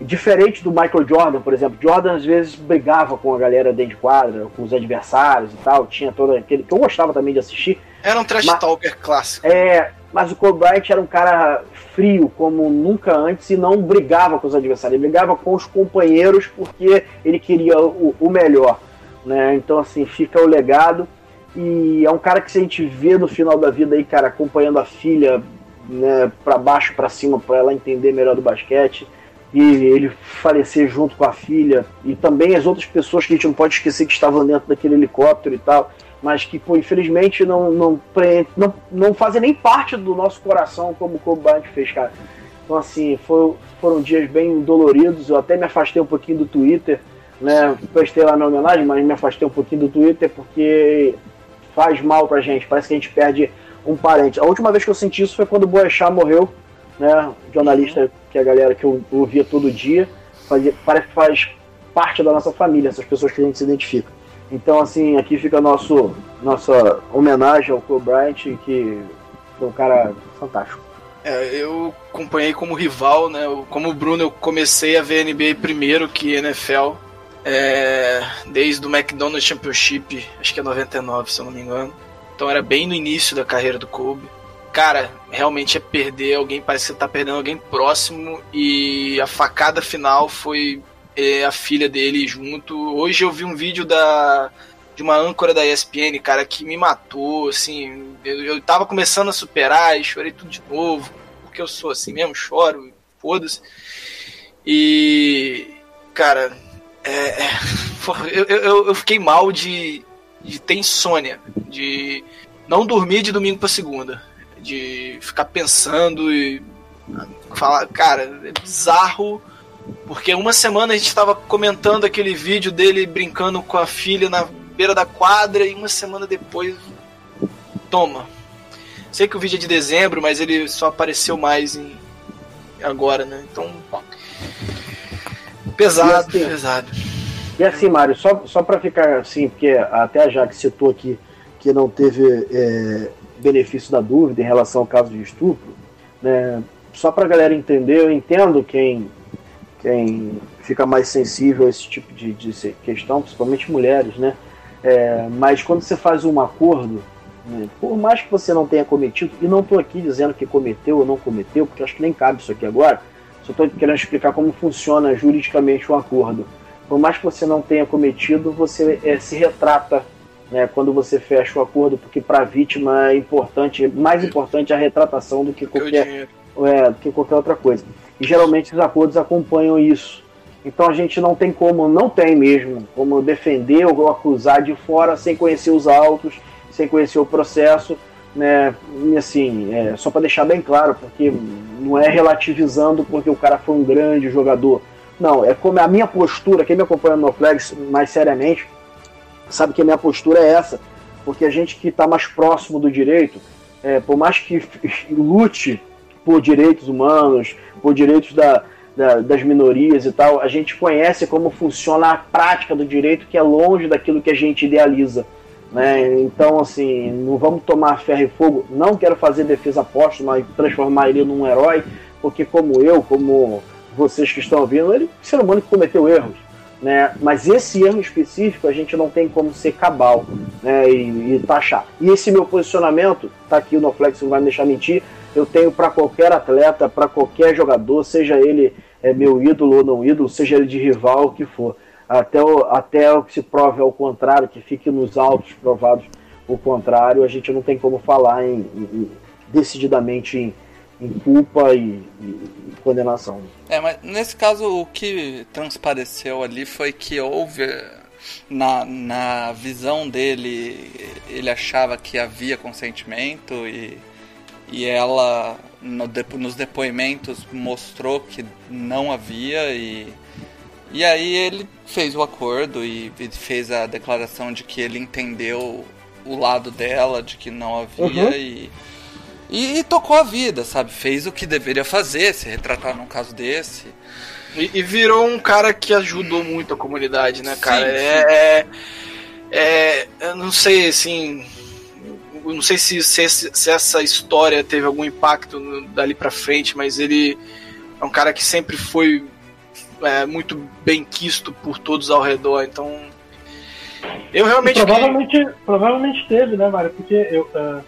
diferente do Michael Jordan, por exemplo. Jordan às vezes brigava com a galera dentro de quadra, com os adversários e tal, tinha todo aquele. que eu gostava também de assistir. Era um trash Mas- talker clássico. É, mas o Kobe Bryant era um cara frio como nunca antes e não brigava com os adversários, ele brigava com os companheiros porque ele queria o, o melhor, né? Então assim fica o legado. E é um cara que se a gente vê no final da vida aí, cara, acompanhando a filha, né, para baixo, para cima, para ela entender melhor do basquete e ele falecer junto com a filha e também as outras pessoas que a gente não pode esquecer que estavam dentro daquele helicóptero e tal mas que, pô, infelizmente não, não, não, não fazem nem parte do nosso coração como o Kobe Bryant fez, cara. Então, assim, foi, foram dias bem doloridos. Eu até me afastei um pouquinho do Twitter, né? Postei lá na homenagem, mas me afastei um pouquinho do Twitter porque faz mal pra gente. Parece que a gente perde um parente. A última vez que eu senti isso foi quando o Boechat morreu, né? Jornalista que a galera que eu ouvia todo dia, fazia, parece que faz parte da nossa família, essas pessoas que a gente se identifica. Então, assim, aqui fica nosso, nossa homenagem ao Kobe Bryant, que foi um cara fantástico. É, eu acompanhei como rival, né? Como o Bruno, eu comecei a ver NBA primeiro que NFL. é, desde o McDonald's Championship, acho que é 99, se eu não me engano. Então era bem no início da carreira do Kobe. Cara, realmente é perder alguém, parece que você tá perdendo alguém próximo. E a facada final foi é, a filha dele junto. Hoje eu vi um vídeo da de uma âncora da ESPN, cara, que me matou, assim, eu, eu tava começando a superar e chorei tudo de novo, porque eu sou assim mesmo, choro, foda-se. E, cara, é, é, eu, eu, eu fiquei mal de, de ter insônia, de não dormir de domingo pra segunda, de ficar pensando e falar, cara, é bizarro porque uma semana a gente tava comentando aquele vídeo dele brincando com a filha na beira da quadra e uma semana depois. Toma. Sei que o vídeo é de dezembro, mas ele só apareceu mais em agora, né? Então. Pesado, E assim- pesado. E assim, Mário, só, só para ficar assim, porque até a Jaque citou aqui que não teve é, benefício da dúvida em relação ao caso de estupro, né? Só para a galera entender, eu entendo quem, quem fica mais sensível a esse tipo de, de questão, principalmente mulheres, né? É, mas quando você faz um acordo, né, por mais que você não tenha cometido, e não estou aqui dizendo que cometeu ou não cometeu, porque acho que nem cabe isso aqui agora, só estou querendo explicar como funciona juridicamente o acordo. Por mais que você não tenha cometido, você é, se retrata né, quando você fecha o acordo, porque para a vítima é importante, mais importante a retratação do que qualquer, é, do que qualquer outra coisa. E geralmente os acordos acompanham isso. Então a gente não tem como, não tem mesmo, como defender ou acusar de fora sem conhecer os autos, sem conhecer o processo, né? E assim, é, só para deixar bem claro, porque não é relativizando porque o cara foi um grande jogador. Não, é como a minha postura, quem me acompanha no Flags mais seriamente, sabe que a minha postura é essa, porque a gente que está mais próximo do direito, é, por mais que lute por direitos humanos, por direitos da, da- das minorias e tal, a gente conhece como funciona a prática do direito, que é longe daquilo que a gente idealiza. Né? Então, assim, não vamos tomar ferro e fogo. Não quero fazer defesa póstuma e transformar ele num herói, porque, como eu, como vocês que estão ouvindo, ele é um ser humano que cometeu erros. Né? Mas esse erro específico a gente não tem como ser cabal né? e, e taxar. E esse meu posicionamento, tá aqui o Noflex, não vai me deixar mentir, eu tenho para qualquer atleta, para qualquer jogador, seja ele é, meu ídolo ou não ídolo, seja ele de rival, o que for. Até o, até o que se prove ao contrário, que fique nos autos provados o contrário, a gente não tem como falar em, em- decididamente em, em culpa e- e condenação. É, mas nesse caso o que transpareceu ali foi que houve na, na visão dele, ele achava que havia consentimento e, e ela no nos depoimentos mostrou que não havia e, e aí ele fez o acordo e, e fez a declaração de que ele entendeu o lado dela, de que não havia Uhum. e, e, e tocou a vida, sabe? Fez o que deveria fazer, se retratar num caso desse. E, e virou um cara que ajudou muito a comunidade, né, cara? Sim, é, é, é- Eu não sei, assim. Não sei se, se, se essa história teve algum impacto no- dali pra frente, mas ele é um cara que sempre foi é, muito bem quisto por todos ao redor, então. Eu realmente. E provavelmente, provavelmente teve, né, Mário? Porque eu, ah,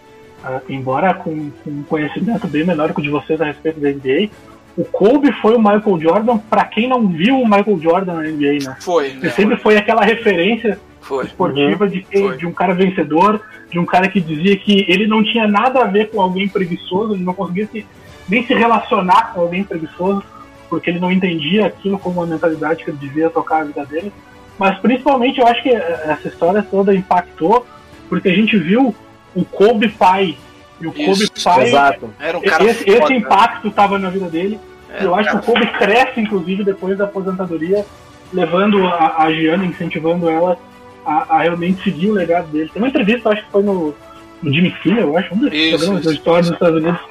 ah, embora com, com um conhecimento bem menor que o de vocês a respeito da NBA, o Kobe foi o Michael Jordan pra quem não viu o Michael Jordan na NBA, né? Foi, Ele sempre foi aquela referência Foi. esportiva de, quem- de um cara vencedor, de um cara que dizia que ele não tinha nada a ver com alguém preguiçoso, ele não conseguia se- nem se relacionar com alguém preguiçoso, porque ele não entendia aquilo como uma mentalidade que ele devia tocar a vida dele. Mas principalmente eu acho que eh, essa história toda impactou, porque a gente viu o Kobe pai. E o Isso, Kobe pai. exato. Era um cara esse, foda. esse impacto estava na vida dele. Era eu um acho que o Kobe cresce, inclusive, depois da aposentadoria, levando a, a Gianna, incentivando ela a, a realmente seguir o legado dele. Tem uma entrevista, acho que foi no, no Jimmy Kimmel, eu acho, um desses Isso, programas da história dos Estados Unidos,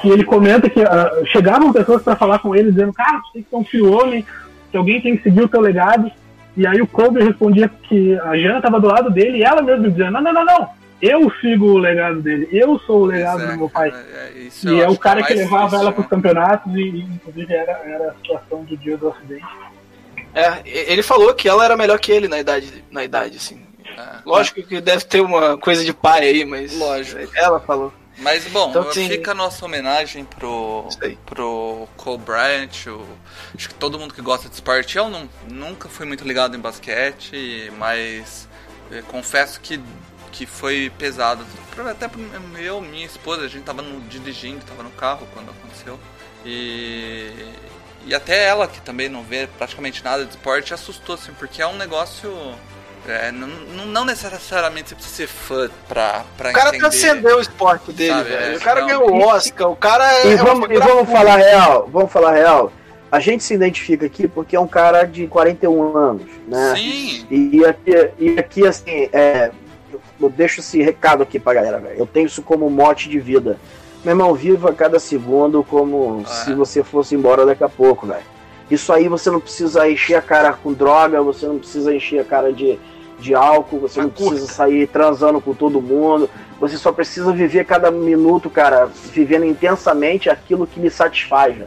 que ele comenta que ah, chegavam pessoas para falar com ele dizendo, cara, você tem que ser um filho homem, que alguém tem que seguir o teu legado. E aí o Kobe respondia que a Jana estava do lado dele e ela mesma dizendo, não, não, não, não, eu sigo o legado dele, eu sou o legado do meu pai. Isso e eu é o cara é que mais levava ela né? para os campeonatos e, e, inclusive era, era a situação do dia do acidente. É, ele falou que ela era melhor que ele na idade, na idade assim. Lógico que deve ter uma coisa de pai aí, mas. Lógico. Ela falou. Mas bom, Então, sim. fica a nossa homenagem pro, pro Cole Bryant. o- acho que todo mundo que gosta de esporte. Eu não, nunca fui muito ligado em basquete, mas eh, confesso que, que foi pesado. Até pro eu, minha esposa, a gente tava no, dirigindo, tava no carro quando aconteceu. E, e até ela, que também não vê praticamente nada de esporte, assustou, assim, porque é um negócio. é, não, não- necessariamente você precisa ser fã pra, pra O cara entender. transcendeu o esporte dele, Sabe, velho. é, o cara não. ganhou o Oscar, o cara E é um vamos, e vamos pública. falar real, vamos falar real. A gente se identifica aqui porque é um cara de 41 anos, né? Sim. E aqui, e aqui assim, é, eu deixo esse recado aqui pra galera, velho. Eu tenho isso como mote de vida. Meu irmão, viva cada segundo como se você fosse embora daqui a pouco, velho. Isso aí você não precisa encher a cara com droga, você não precisa encher a cara de, de álcool, você não precisa sair transando com todo mundo. Você só precisa viver cada minuto, cara, vivendo intensamente aquilo que lhe satisfaz. velho.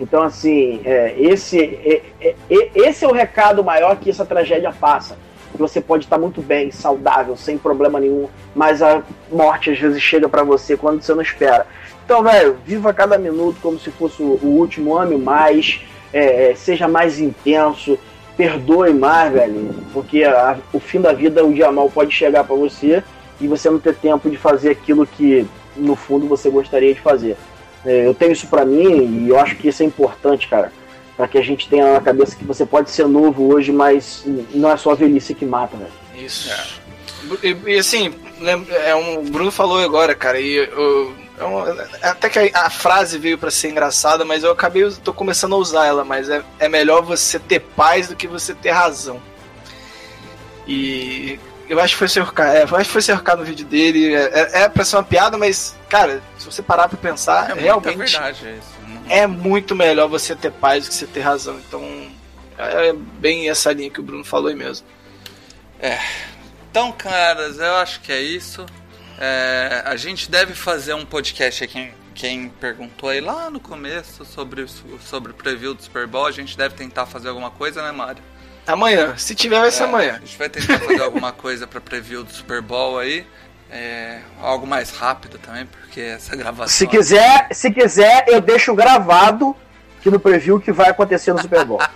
Então, assim, é, esse, é, é, é- esse é o recado maior que essa tragédia passa. Que você pode estar muito bem, saudável, sem problema nenhum, mas a morte às vezes chega pra você quando você não espera. Então, velho, viva cada minuto como se fosse o, último, ame mais, é, é, seja mais intenso, perdoe mais, velho, porque a- o fim da vida, o dia mal pode chegar pra você e você não ter tempo de fazer aquilo que, no fundo, você gostaria de fazer. É, eu tenho isso pra mim e eu acho que isso é importante, cara. Pra que a gente tenha na cabeça que você pode ser novo hoje, mas não é só a velhice que mata, velho. Isso. E, e, assim, é um, o Bruno falou agora, cara, e eu, é um- até que a, a frase veio pra ser engraçada, mas eu acabei, eu tô começando a usar ela, mas é, é melhor você ter paz do que você ter razão. E eu acho que foi cercado, é, eu acho que foi cercado no vídeo dele, é, é, é pra ser uma piada, mas, cara, se você parar pra pensar, É realmente verdade isso. É muito melhor você ter paz do que você ter razão. Então, é bem essa linha que o Bruno falou aí mesmo. É. Então, caras, eu acho que é isso. É, a gente deve fazer um podcast aqui. Quem, perguntou aí lá no começo sobre, o- sobre o preview do Super Bowl, a gente deve tentar fazer alguma coisa, né, Mário? Amanhã, se tiver, vai ser É, amanhã. A gente vai tentar fazer alguma coisa pra preview do Super Bowl aí. É, algo mais rápido também, porque essa gravação. Se quiser, se quiser, eu deixo gravado que no preview que vai acontecer no Super Bowl.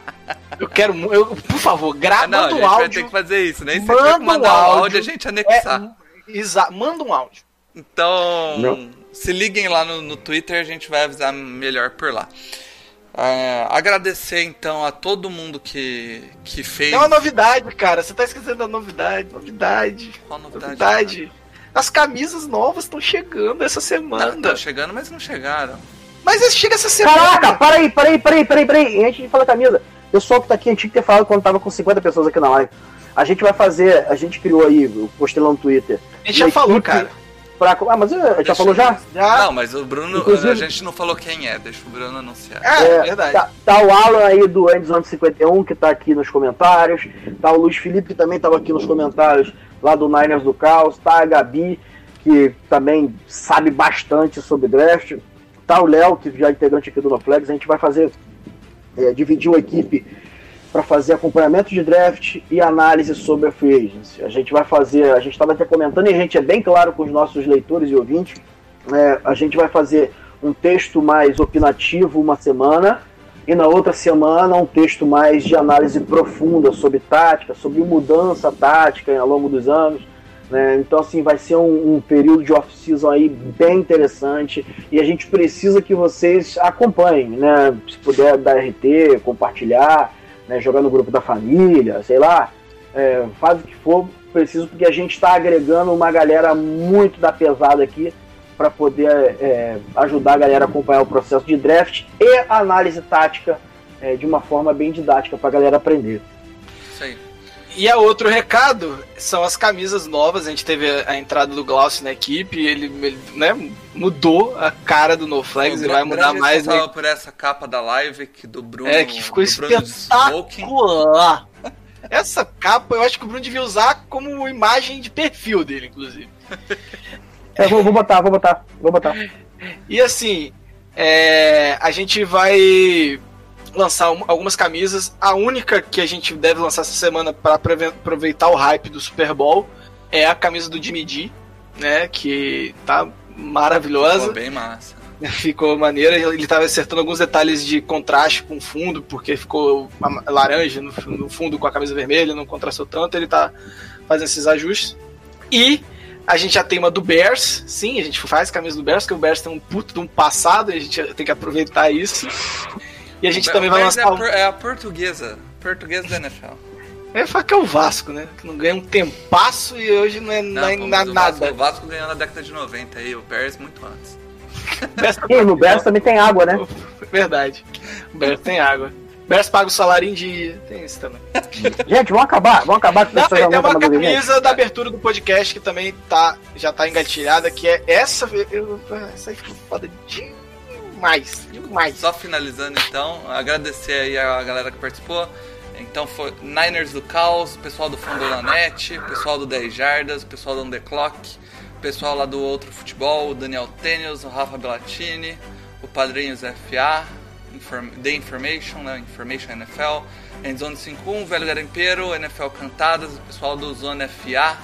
Eu quero, eu, por favor, grava, Ah, não, gente um vai áudio. ter que fazer isso, nem se Manda mandar um áudio. áudio, a gente anexar. É, exa manda um áudio. Então, Não. se liguem lá no, no Twitter, a gente vai avisar melhor por lá. É, agradecer então a todo mundo que, que fez. Tem uma novidade, cara. Você tá esquecendo da novidade. Novidade. Qual novidade? Novidade. As camisas novas estão chegando essa Não, semana. estão chegando, mas não chegaram. Mas chega essa semana. Caraca, para aí, para aí, para aí, para aí, para aí. Antes de falar camisa, pessoal que tá aqui, a gente tinha que ter falado quando tava com 50 pessoas aqui na live. A gente vai fazer, a gente criou aí, eu postei lá no Twitter. A gente já uma falou, equipe cara. Pra, ah, mas eu- já falou já? Não, mas o Bruno, Inclusive- a gente não falou quem é, deixa o Bruno anunciar. É, Tá, tá o Alan aí do Endzone 51, que tá aqui nos comentários. Tá o Luiz Felipe, que também tava aqui nos comentários lá do Niners do Caos. Tá a Gabi, que também sabe bastante sobre draft. Tá o Léo, que já é integrante aqui do NoFlex. A gente vai fazer, é, dividir a equipe para fazer acompanhamento de draft e análise sobre a free agency. A gente vai fazer, a gente estava até comentando e a gente é bem claro com os nossos leitores e ouvintes. É, a gente vai fazer um texto mais opinativo uma semana e na outra semana um texto mais de análise profunda sobre tática, sobre mudança tática ao longo dos anos. né? Então, assim, vai ser um, um período de off-season aí bem interessante e a gente precisa que vocês acompanhem, né? Se puder dar RT, compartilhar, né? jogar no grupo da família, sei lá, é, faz o que for preciso, porque a gente está agregando uma galera muito da pesada aqui para poder é, ajudar a galera a acompanhar o processo de draft e análise tática é, de uma forma bem didática para a galera aprender. Isso aí. E a outro recado são as camisas novas. A gente teve a, a entrada do Glaucio na equipe, ele, ele, né, mudou a cara do No Flags e vai mudar mais. Né? por essa capa da live que do Bruno. É, que ficou espetacular. Essa capa eu acho que o Bruno devia usar como imagem de perfil dele, inclusive. É, vou, vou botar, vou botar, vou botar. E assim, é, a gente vai lançar um, algumas camisas. A única que a gente deve lançar essa semana para aproveitar o hype do Super Bowl é a camisa do Jimmy D, né? Que tá maravilhosa. Ficou bem massa. Ficou maneira, ele estava acertando alguns detalhes de contraste com o fundo, porque ficou laranja no, fundo com a camisa vermelha, não contrastou tanto, ele tá fazendo esses ajustes. E a gente já tem uma do Bears, sim, a gente faz camisa do Bears, porque o Bears tem um puto de um passado, e a gente tem que aproveitar isso. E a gente o também vai lançar. É a, é a portuguesa, portuguesa da NFL. É falar que é o Vasco, né? Que não ganha um tempasso e hoje não é, não, não é nada. O Vasco, o Vasco ganhou na década de 90 aí, o Bears muito antes. Sim, no Bears também tem água, né? Verdade. O Bears tem água. O Bears paga o salário em dia. Tem isso também. gente, vamos acabar. Vamos acabar com Não, tem uma camisa da abertura do podcast que também tá, já tá engatilhada, que é essa. Eu, essa aí ficou foda demais. Demais. Só finalizando então, agradecer aí a galera que participou. Então foi Niners do Caos, pessoal do Fundo da Net, pessoal do 10 Jardas, pessoal do On The Clock, pessoal lá do Outro Futebol, o Daniel Tênis, o Rafa Bellatini, o Padrinhos FA, Inform The Information, né, Information NFL, Endzone 51, Velho Garimpeiro, NFL Cantadas, pessoal do Zona FA,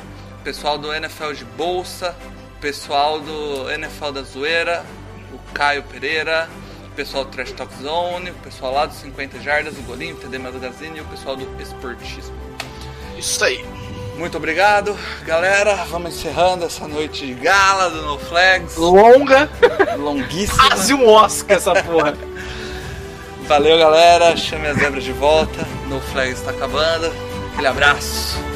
pessoal do NFL de Bolsa, pessoal do NFL da Zoeira, Caio Pereira, o pessoal do Trash Talk Zone, o pessoal lá dos 50 Jardas, o Golinho, o TD Magazine e o pessoal do Esportismo. Isso aí. Muito obrigado, galera. Vamos encerrando essa noite de gala do No Flags. Longa. Longuíssima. Quase um Oscar essa porra. Valeu, galera. Chame as zebras de volta. No Flags está acabando. Aquele abraço.